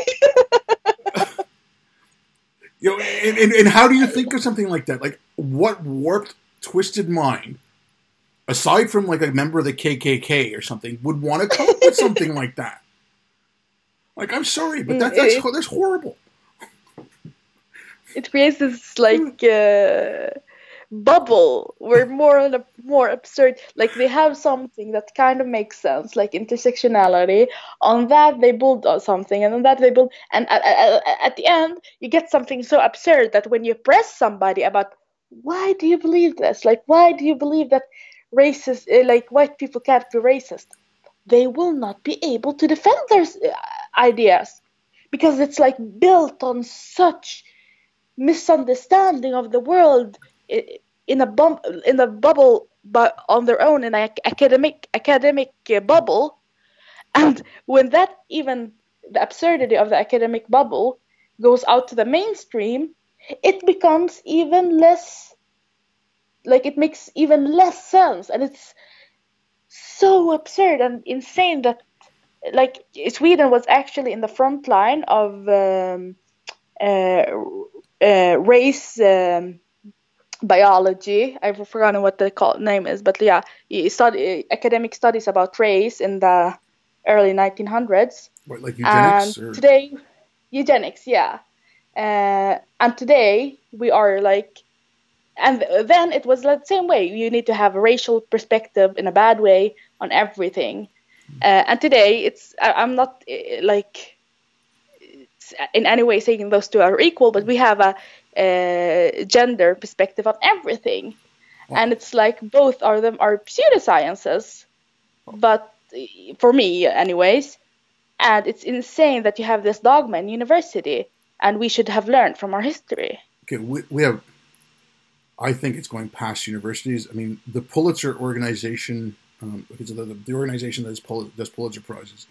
you know, and, and, and how do you think of something like that? Like, what warped, twisted mind aside from like a member of the KKK or something, would want to come up with something like that. Like, I'm sorry, but that, mm, that's that's horrible. It creates this like mm. uh, bubble where more and more absurd. Like they have something that kind of makes sense, like intersectionality. On that they build on something, and on that they build, and at, at, at the end you get something so absurd that when you press somebody about why do you believe this, like why do you believe that racist, uh, like white people can't be racist, they will not be able to defend their uh, ideas because it's like built on such misunderstanding of the world in a bum in a bubble but on their own in an academic academic bubble. And when that even the absurdity of the academic bubble goes out to the mainstream it becomes even less like it makes even less sense and it's so absurd and insane that like Sweden was actually in the front line of um, uh, uh, race um, biology. I've forgotten what the call, name is, but yeah, he studied academic studies about race in the early 1900s. What, like eugenics? And or? today, eugenics, yeah. Uh, and today we are like and then it was like the same way. You need to have a racial perspective in a bad way on everything. Uh, and today, it's I, am not uh, like in any way saying those two are equal, but we have a, a gender perspective on everything, and it's like both of them are pseudosciences, but for me, anyways. And it's insane that you have this dogma in university, and we should have learned from our history. Okay, we, we have I think it's going past universities. I mean, the Pulitzer organization, um, the, the, organization that does, Pul- does Pulitzer prizes,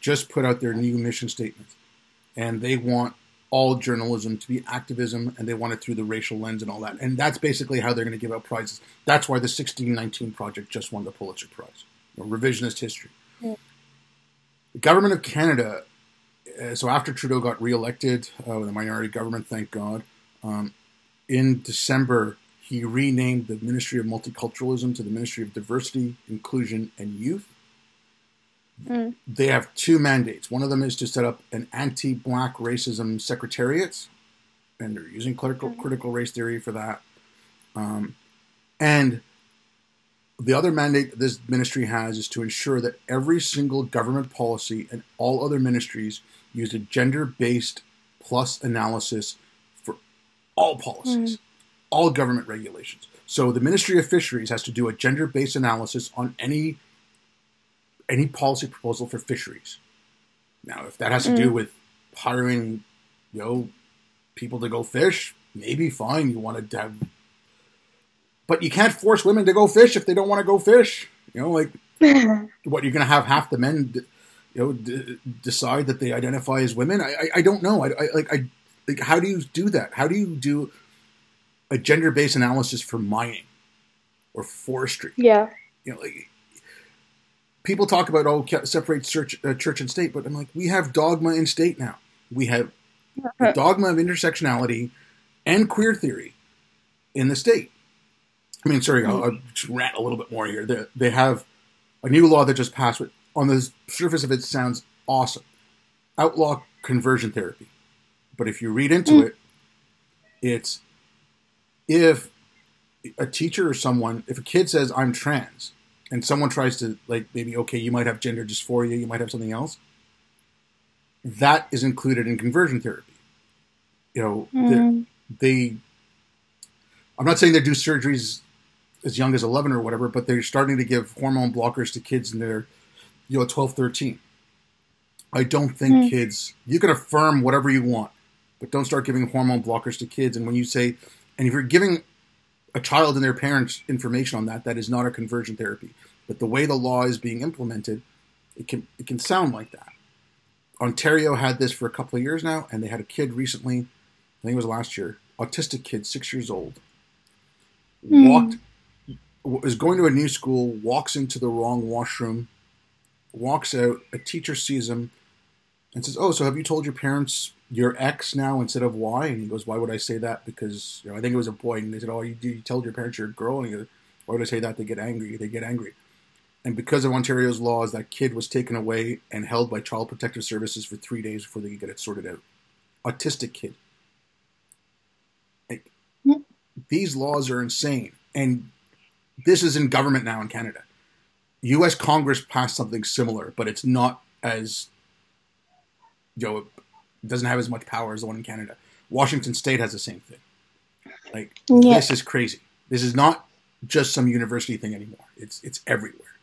just put out their new mission statement, and they want all journalism to be activism, and they want it through the racial lens and all that. And that's basically how they're going to give out prizes. That's why the 1619 Project just won the Pulitzer Prize. Revisionist history. Yeah. The government of Canada. Uh, so after Trudeau got reelected uh, with a minority government, thank God, um, in December he renamed the Ministry of Multiculturalism to the Ministry of Diversity, Inclusion, and Youth. Mm. They have two mandates. One of them is to set up an anti-black racism secretariat, and they're using critical, mm. critical race theory for that. Um, and the other mandate this ministry has is to ensure that every single government policy and all other ministries use a gender-based plus analysis all policies. Mm all government regulations. So the Ministry of Fisheries has to do a gender-based analysis on any any policy proposal for fisheries. Now, if that has to mm. do with hiring, you know, people to go fish, maybe fine. You want to have, but you can't force women to go fish if they don't want to go fish. You know, like what you're going to have half the men, you know, d- decide that they identify as women. I, I, I don't know. I, I like I like how do you do that? How do you do a gender based analysis for mining or forestry. Yeah. You know, like, people talk about oh separate church, uh, church and state, but I'm like we have dogma in state now. We have the dogma of intersectionality and queer theory in the state. I mean, sorry, I'll, I'll just rant a little bit more here. They, they have a new law that just passed. On the surface of it, sounds awesome. Outlaw conversion therapy, but if you read into mm. it, it's if a teacher or someone, if a kid says I'm trans, and someone tries to like maybe okay, you might have gender dysphoria, you might have something else, that is included in conversion therapy. You know, mm. they, I'm not saying they do surgeries as young as 11 or whatever, but they're starting to give hormone blockers to kids in their, you know, 12, 13. I don't think mm. kids, you can affirm whatever you want, but don't start giving hormone blockers to kids. And when you say and if you're giving a child and their parents information on that, that is not a conversion therapy. But the way the law is being implemented, it can it can sound like that. Ontario had this for a couple of years now, and they had a kid recently, I think it was last year, autistic kid, six years old, mm. walked is going to a new school, walks into the wrong washroom, walks out, a teacher sees him and says, Oh, so have you told your parents your X now instead of Y? And he goes, Why would I say that? Because you know, I think it was a boy, and they said, Oh, you, you told your parents you're a girl, and he goes, Why would I say that? They get angry. They get angry. And because of Ontario's laws, that kid was taken away and held by Child Protective Services for three days before they could get it sorted out. Autistic kid. Like, hmm. these laws are insane, and this is in government now in Canada. U.S. Congress passed something similar, but it's not as you know doesn't have as much power as the one in Canada. Washington State has the same thing. Like yeah. this is crazy. This is not just some university thing anymore. It's it's everywhere.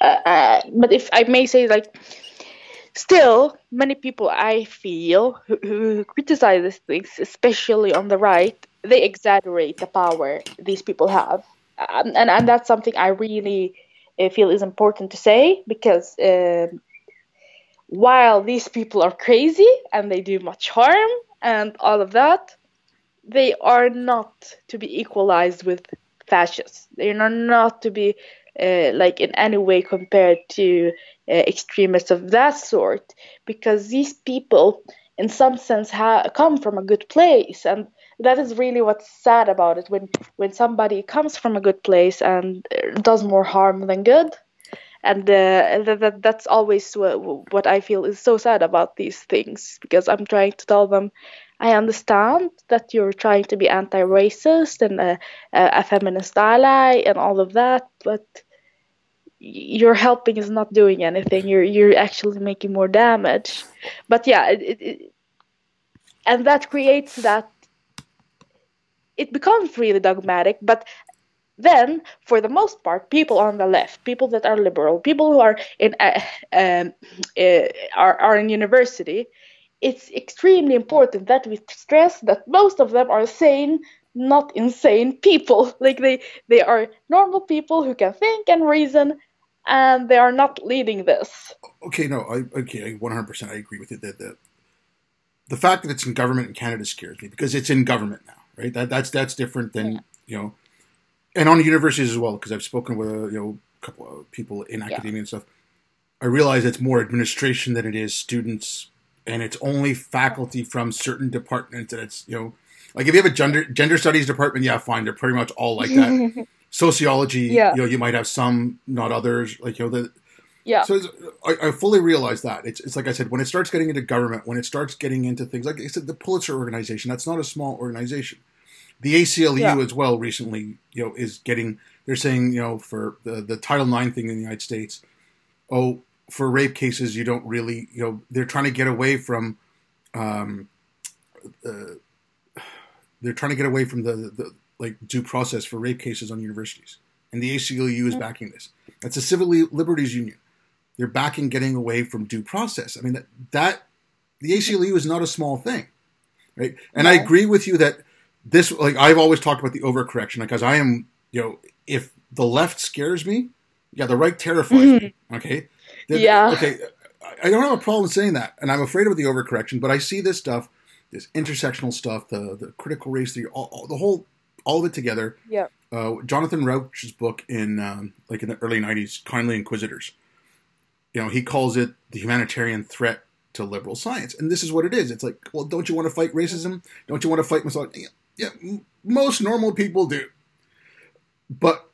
Uh, uh, but if I may say, like, still, many people I feel who, who criticize these things, especially on the right, they exaggerate the power these people have, um, and and that's something I really uh, feel is important to say because. Uh, while these people are crazy and they do much harm and all of that, they are not to be equalized with fascists. They are not to be uh, like in any way compared to uh, extremists of that sort because these people in some sense ha- come from a good place and that is really what's sad about it when when somebody comes from a good place and does more harm than good and uh, that, that that's always what, what I feel is so sad about these things because I'm trying to tell them I understand that you're trying to be anti-racist and a, a feminist ally and all of that, but your helping is not doing anything. You're you're actually making more damage. But yeah, it, it, and that creates that it becomes really dogmatic. But then for the most part people on the left people that are liberal people who are in uh, um, uh, are, are in university it's extremely important that we stress that most of them are sane not insane people like they they are normal people who can think and reason and they are not leading this okay no i okay 100% i agree with you that, that the fact that it's in government in Canada scares me because it's in government now, right? That that's that's different than Yeah. you know, and on universities as well because I've spoken with uh, you know a couple of people in academia and stuff. I realize it's more administration than it is students, and it's only faculty from certain departments, and it's you know, like if you have a gender gender studies department, yeah, fine, they're pretty much all like that. Sociology, Yeah. you know, you might have some, not others. Like you know, the, yeah. so it's, I, I fully realize that it's, it's like I said when it starts getting into government, when it starts getting into things like I said, the Pulitzer organization. That's not a small organization. The ACLU Yeah. as well recently, you know, is getting. They're saying you know for the the Title IX thing in the United States, oh, for rape cases you don't really you know they're trying to get away from, um, uh, they're trying to get away from the, the like due process for rape cases on universities, and the ACLU is Mm. backing this. That's a civil liberties union. They're backing getting away from due process. I mean that, that the ACLU is not a small thing, right? And I agree with you that this like I've always talked about the overcorrection because I am you know if the left scares me, yeah, the right terrifies me. Okay, Yeah. Okay, I- I don't have a problem saying that, and I'm afraid of the overcorrection. But I see this stuff, this intersectional stuff, the the critical race theory, all, all, the whole all of it together. Yeah. Uh, Jonathan Rauch's book in um, like in the early '90s, "Kindly Inquisitors." You know, he calls it the humanitarian threat to liberal science, and this is what it is. It's like, well, don't you want to fight racism? Don't you want to fight misogyny? Yeah, m- most normal people do. But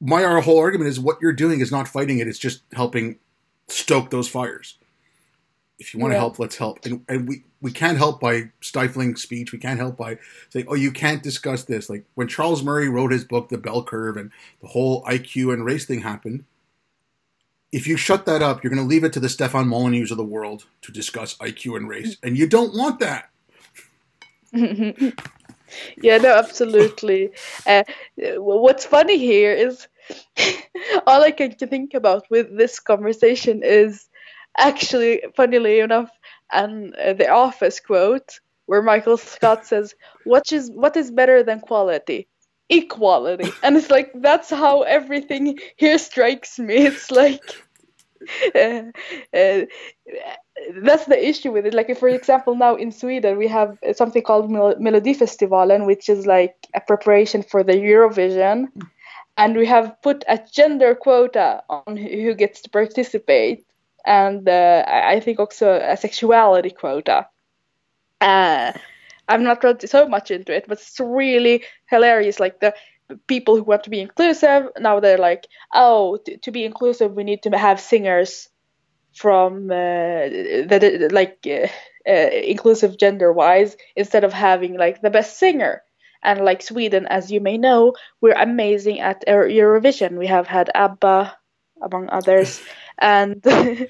my our whole argument is what you're doing is not fighting it; it's just helping stoke those fires. If you want to Yeah. help, let's help. And, and we, we can't help by stifling speech. We can't help by saying, oh, you can't discuss this. Like when Charles Murray wrote his book, The Bell Curve, and the whole IQ and race thing happened, if you shut that up, you're going to leave it to the Stefan Molyneux of the world to discuss IQ and race. Mm. And you don't want that. yeah, no, absolutely. Uh, what's funny here is all I can think about with this conversation is actually, funnily enough, and uh, the Office quote where Michael Scott says, "What is what is better than quality? Equality." And it's like that's how everything here strikes me. It's like. Uh, uh, that's the issue with it. Like, if, for example, now in Sweden we have something called Mel- Melodifestivalen, which is like a preparation for the Eurovision, and we have put a gender quota on who gets to participate, and uh, I think also a sexuality quota. Uh, I've not read so much into it, but it's really hilarious. Like the people who want to be inclusive now they're like, oh, to be inclusive we need to have singers from uh, that uh, like uh, uh, inclusive gender wise instead of having like the best singer. And like sweden as you may know we're amazing at eurovision. We have had abba among others. And uh,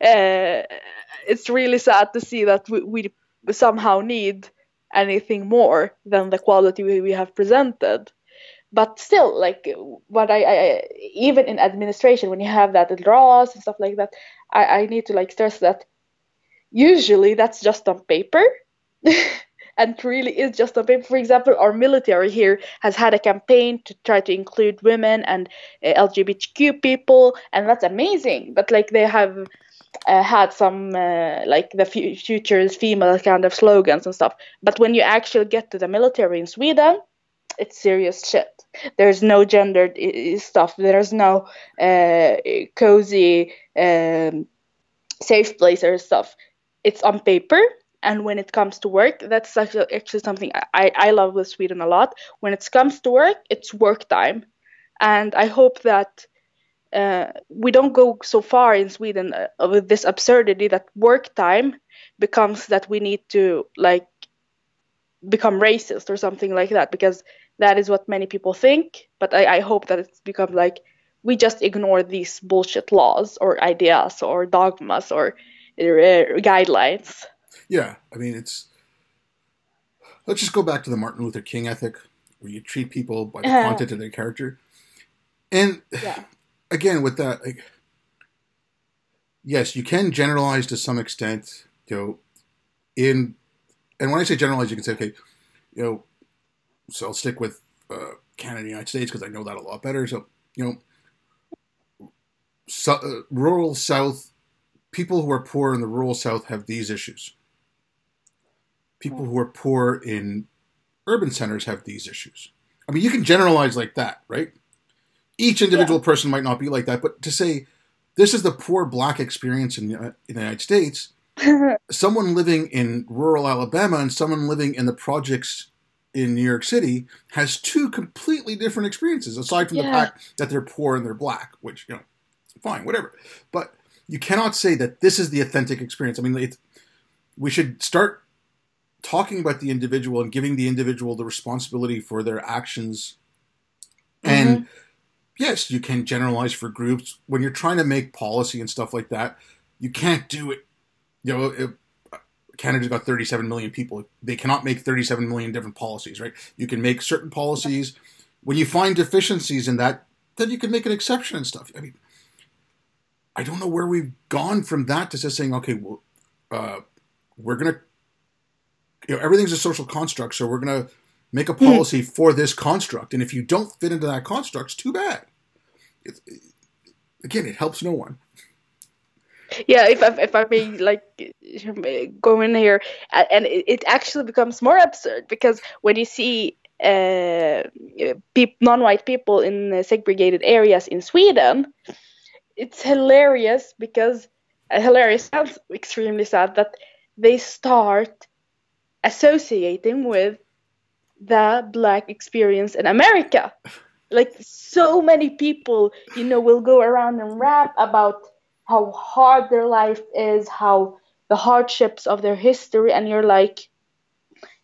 it's really sad to see that we, we somehow need anything more than the quality we, we have presented but still like what I, I even in administration when you have that draws and stuff like that I, I need to like stress that usually that's just on paper. And really is just on paper. For example our military here has had a campaign to try to include women and uh, lgbtq people and that's amazing. But like they have uh, had some uh, like the fu- future's female kind of slogans and stuff. But when you actually get to the military in sweden it's serious shit there's no gendered stuff. There's no uh, cozy um, safe place or stuff. It's on paper and when it comes to work that's actually, actually something I, I love with sweden a lot. When it comes to work it's work time. And i hope that uh, we don't go so far in sweden uh, with this absurdity that work time becomes that we need to like become racist or something like that because that is what many people think but i, I hope that it's become like we just ignore these bullshit laws or ideas or dogmas or uh, guidelines Yeah, I mean, it's. Let's just go back to the Martin Luther King ethic, where you treat people by the Uh-huh. content of their character. And yeah again, with that, like, yes, you can generalize to some extent. You know, in and when I say generalize, you can say, okay, you know, so I'll stick with uh, Canada, and United States because I know that a lot better. So you know, so, uh, rural South people who are poor in the rural South have these issues. people who are poor in urban centers have these issues. I mean, you can generalize like that, right? Each individual yeah. person might not be like that, but to say this is the poor black experience in, uh, in the United States, someone living in rural Alabama and someone living in the projects in New York City has two completely different experiences, aside from yeah. the fact that they're poor and they're black, which, you know, fine, whatever. But you cannot say that this is the authentic experience. I mean, we should start talking about the individual and giving the individual the responsibility for their actions. Mm-hmm. And yes, you can generalize for groups when you're trying to make policy and stuff like that. You can't do it. You know, it, Canada's got 37 million people. They cannot make 37 million different policies, right? You can make certain policies. When you find deficiencies in that, then you can make an exception and stuff. I mean, I don't know where we've gone from that to just saying, okay, well, uh, we're gonna, you know, everything's a social construct, so we're gonna make a hmm. policy mm-hmm. for this construct, and if you don't fit into that construct, it's too bad. It, again, it helps no one. Yeah, if I, if I may like go in here, and it, it actually becomes more absurd because when you see uh, pe- non-white people in segregated areas in Sweden, it's hilarious because uh, hilarious sounds extremely sad that they start associating with the black experience in America. Like so many people, you know, will go around and rap about how hard their life is, how the hardships of their history, and you're like,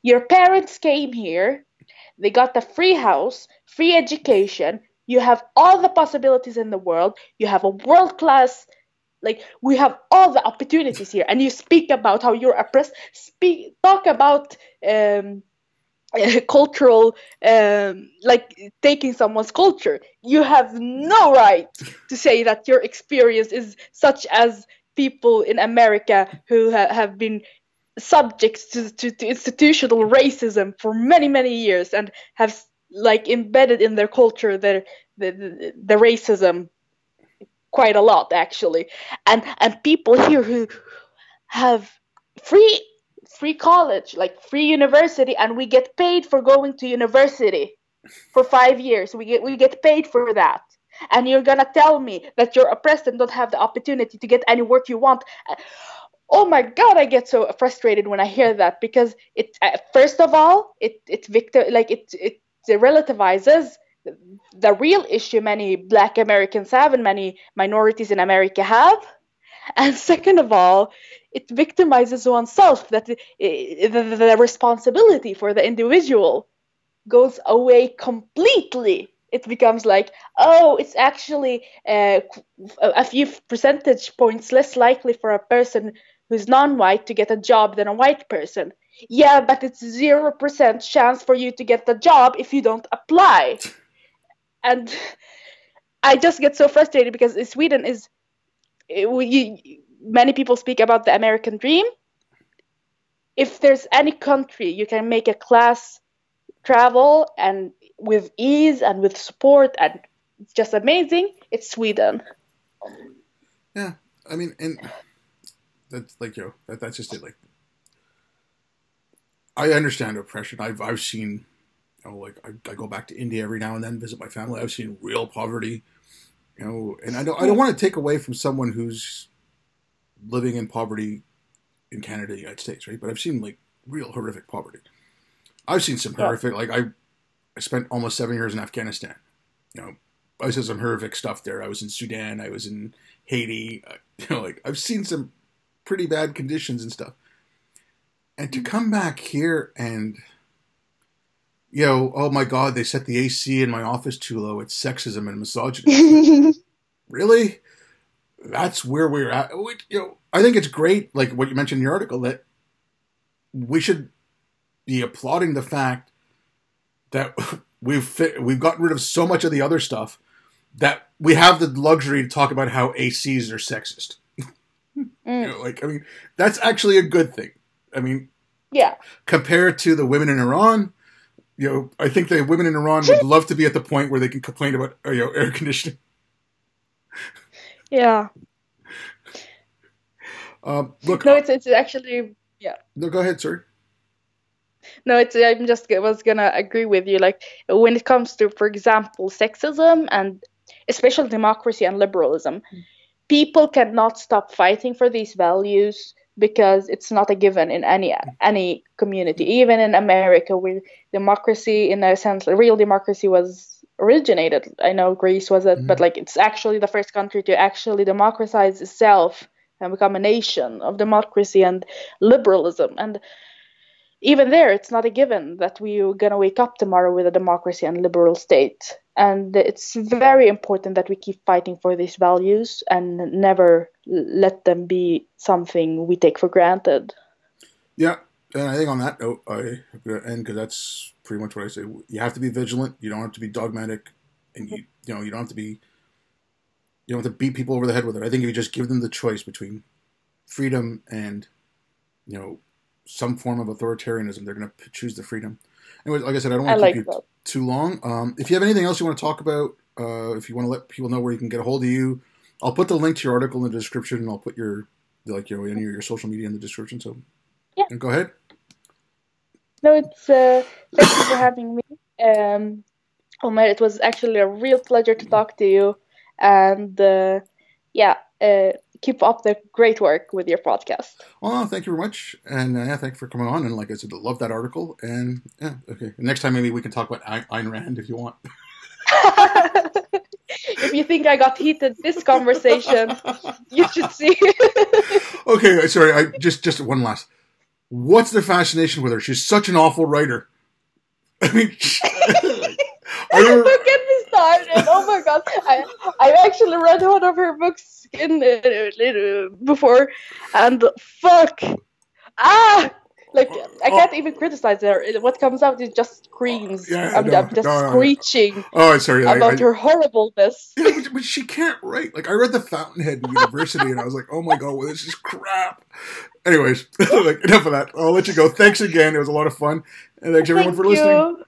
your parents came here, they got the free house, free education, you have all the possibilities in the world. You have a world class, like we have all the opportunities here. And you speak about how you're oppressed. Speak, talk about um, cultural, um, like taking someone's culture. You have no right to say that your experience is such as people in America who ha- have been subject to, to, to institutional racism for many many years and have like embedded in their culture their the, the, the racism quite a lot actually and and people here who have free free college like free university and we get paid for going to university for 5 years. We get we get paid for that. And you're to tell me that you're oppressed and don't have the opportunity to get any work you want. Oh my god i get so frustrated when i hear that because it uh, first of all it it victim like it it relativizes the real issue many black Americans have and many minorities in America have. And second of all, it victimizes oneself that the, the, the responsibility for the individual goes away completely. It becomes like, oh, it's actually uh, a few percentage points less likely for a person who's non white to get a job than a white person yeah, but it's 0% chance for you to get the job if you don't apply. And I just get so frustrated because Sweden is, we, many people speak about the American dream. If there's any country you can make a class travel and with ease and with support and it's just amazing, it's Sweden. Yeah, I mean, and that's like yo, that, that's just it. Like I understand oppression. I've I've seen, you know, like I, I go back to India every now and then, visit my family. I've seen real poverty, you know, and I don't I don't want to take away from someone who's living in poverty in Canada, the United States, right? But I've seen like real horrific poverty. I've seen some horrific, like I, I spent almost seven years in Afghanistan. You know, I saw some horrific stuff there. I was in Sudan. I was in Haiti. Uh, you know, like I've seen some pretty bad conditions and stuff. And to come back here and, you know, oh my God, they set the AC in my office too low. It's sexism and misogyny. really? That's where we're at. We, you know, I think it's great, like what you mentioned in your article, that we should be applauding the fact that we've fit, we've gotten rid of so much of the other stuff that we have the luxury to talk about how ACs are sexist. Mm. You know, like I mean, that's actually a good thing. I mean, yeah. Compared to the women in Iran, you know, I think the women in Iran would love to be at the point where they can complain about you know air conditioning. Yeah. Um, look. No, uh, it's it's actually yeah. No, go ahead, sir. No, it's I'm just was gonna agree with you. Like when it comes to, for example, sexism and especially democracy and liberalism, hmm. people cannot stop fighting for these values because it's not a given in any hmm. any community. Even in America, where democracy, in a sense, real democracy was originated. I know Greece was it, mm-hmm. but like it's actually the first country to actually democratize itself and become a nation of democracy and liberalism and even there, it's not a given that we're going to wake up tomorrow with a democracy and liberal state. And it's very important that we keep fighting for these values and never let them be something we take for granted. Yeah. And I think on that note, I end because that's pretty much what I say. You have to be vigilant. You don't have to be dogmatic, and you you know you don't have to be you don't have to beat people over the head with it. I think if you just give them the choice between freedom and you know some form of authoritarianism. They're going to choose the freedom. Anyway, like I said, I don't want to like keep you that. too long. Um, if you have anything else you want to talk about, uh, if you want to let people know where you can get a hold of you, I'll put the link to your article in the description, and I'll put your like your any of your social media in the description. So, yeah, go ahead. No, it's uh, thank you for having me. Um, Omer, it was actually a real pleasure to talk to you, and uh, yeah, uh, keep up the great work with your podcast. Well, thank you very much, and uh, yeah, thank you for coming on. And like I said, I love that article. And yeah, okay, next time maybe we can talk about Ayn Rand if you want. if you think I got heated this conversation, you should see. okay, sorry. I just just one last. What's the fascination with her? She's such an awful writer. I mean, I remember, Don't get me started. Oh my god, I I actually read one of her books in uh, before, and fuck, ah, like I can't oh. even criticize her. What comes out is just screams. Yeah, I'm, no, I'm, just no, no, screeching. Oh, sorry. About I, her horribleness. Yeah, but, but, she can't write. Like I read The Fountainhead in university, and I was like, oh my god, well, this is crap. Anyways, enough of that. I'll let you go. Thanks again. It was a lot of fun, and thanks everyone Thank for listening. You.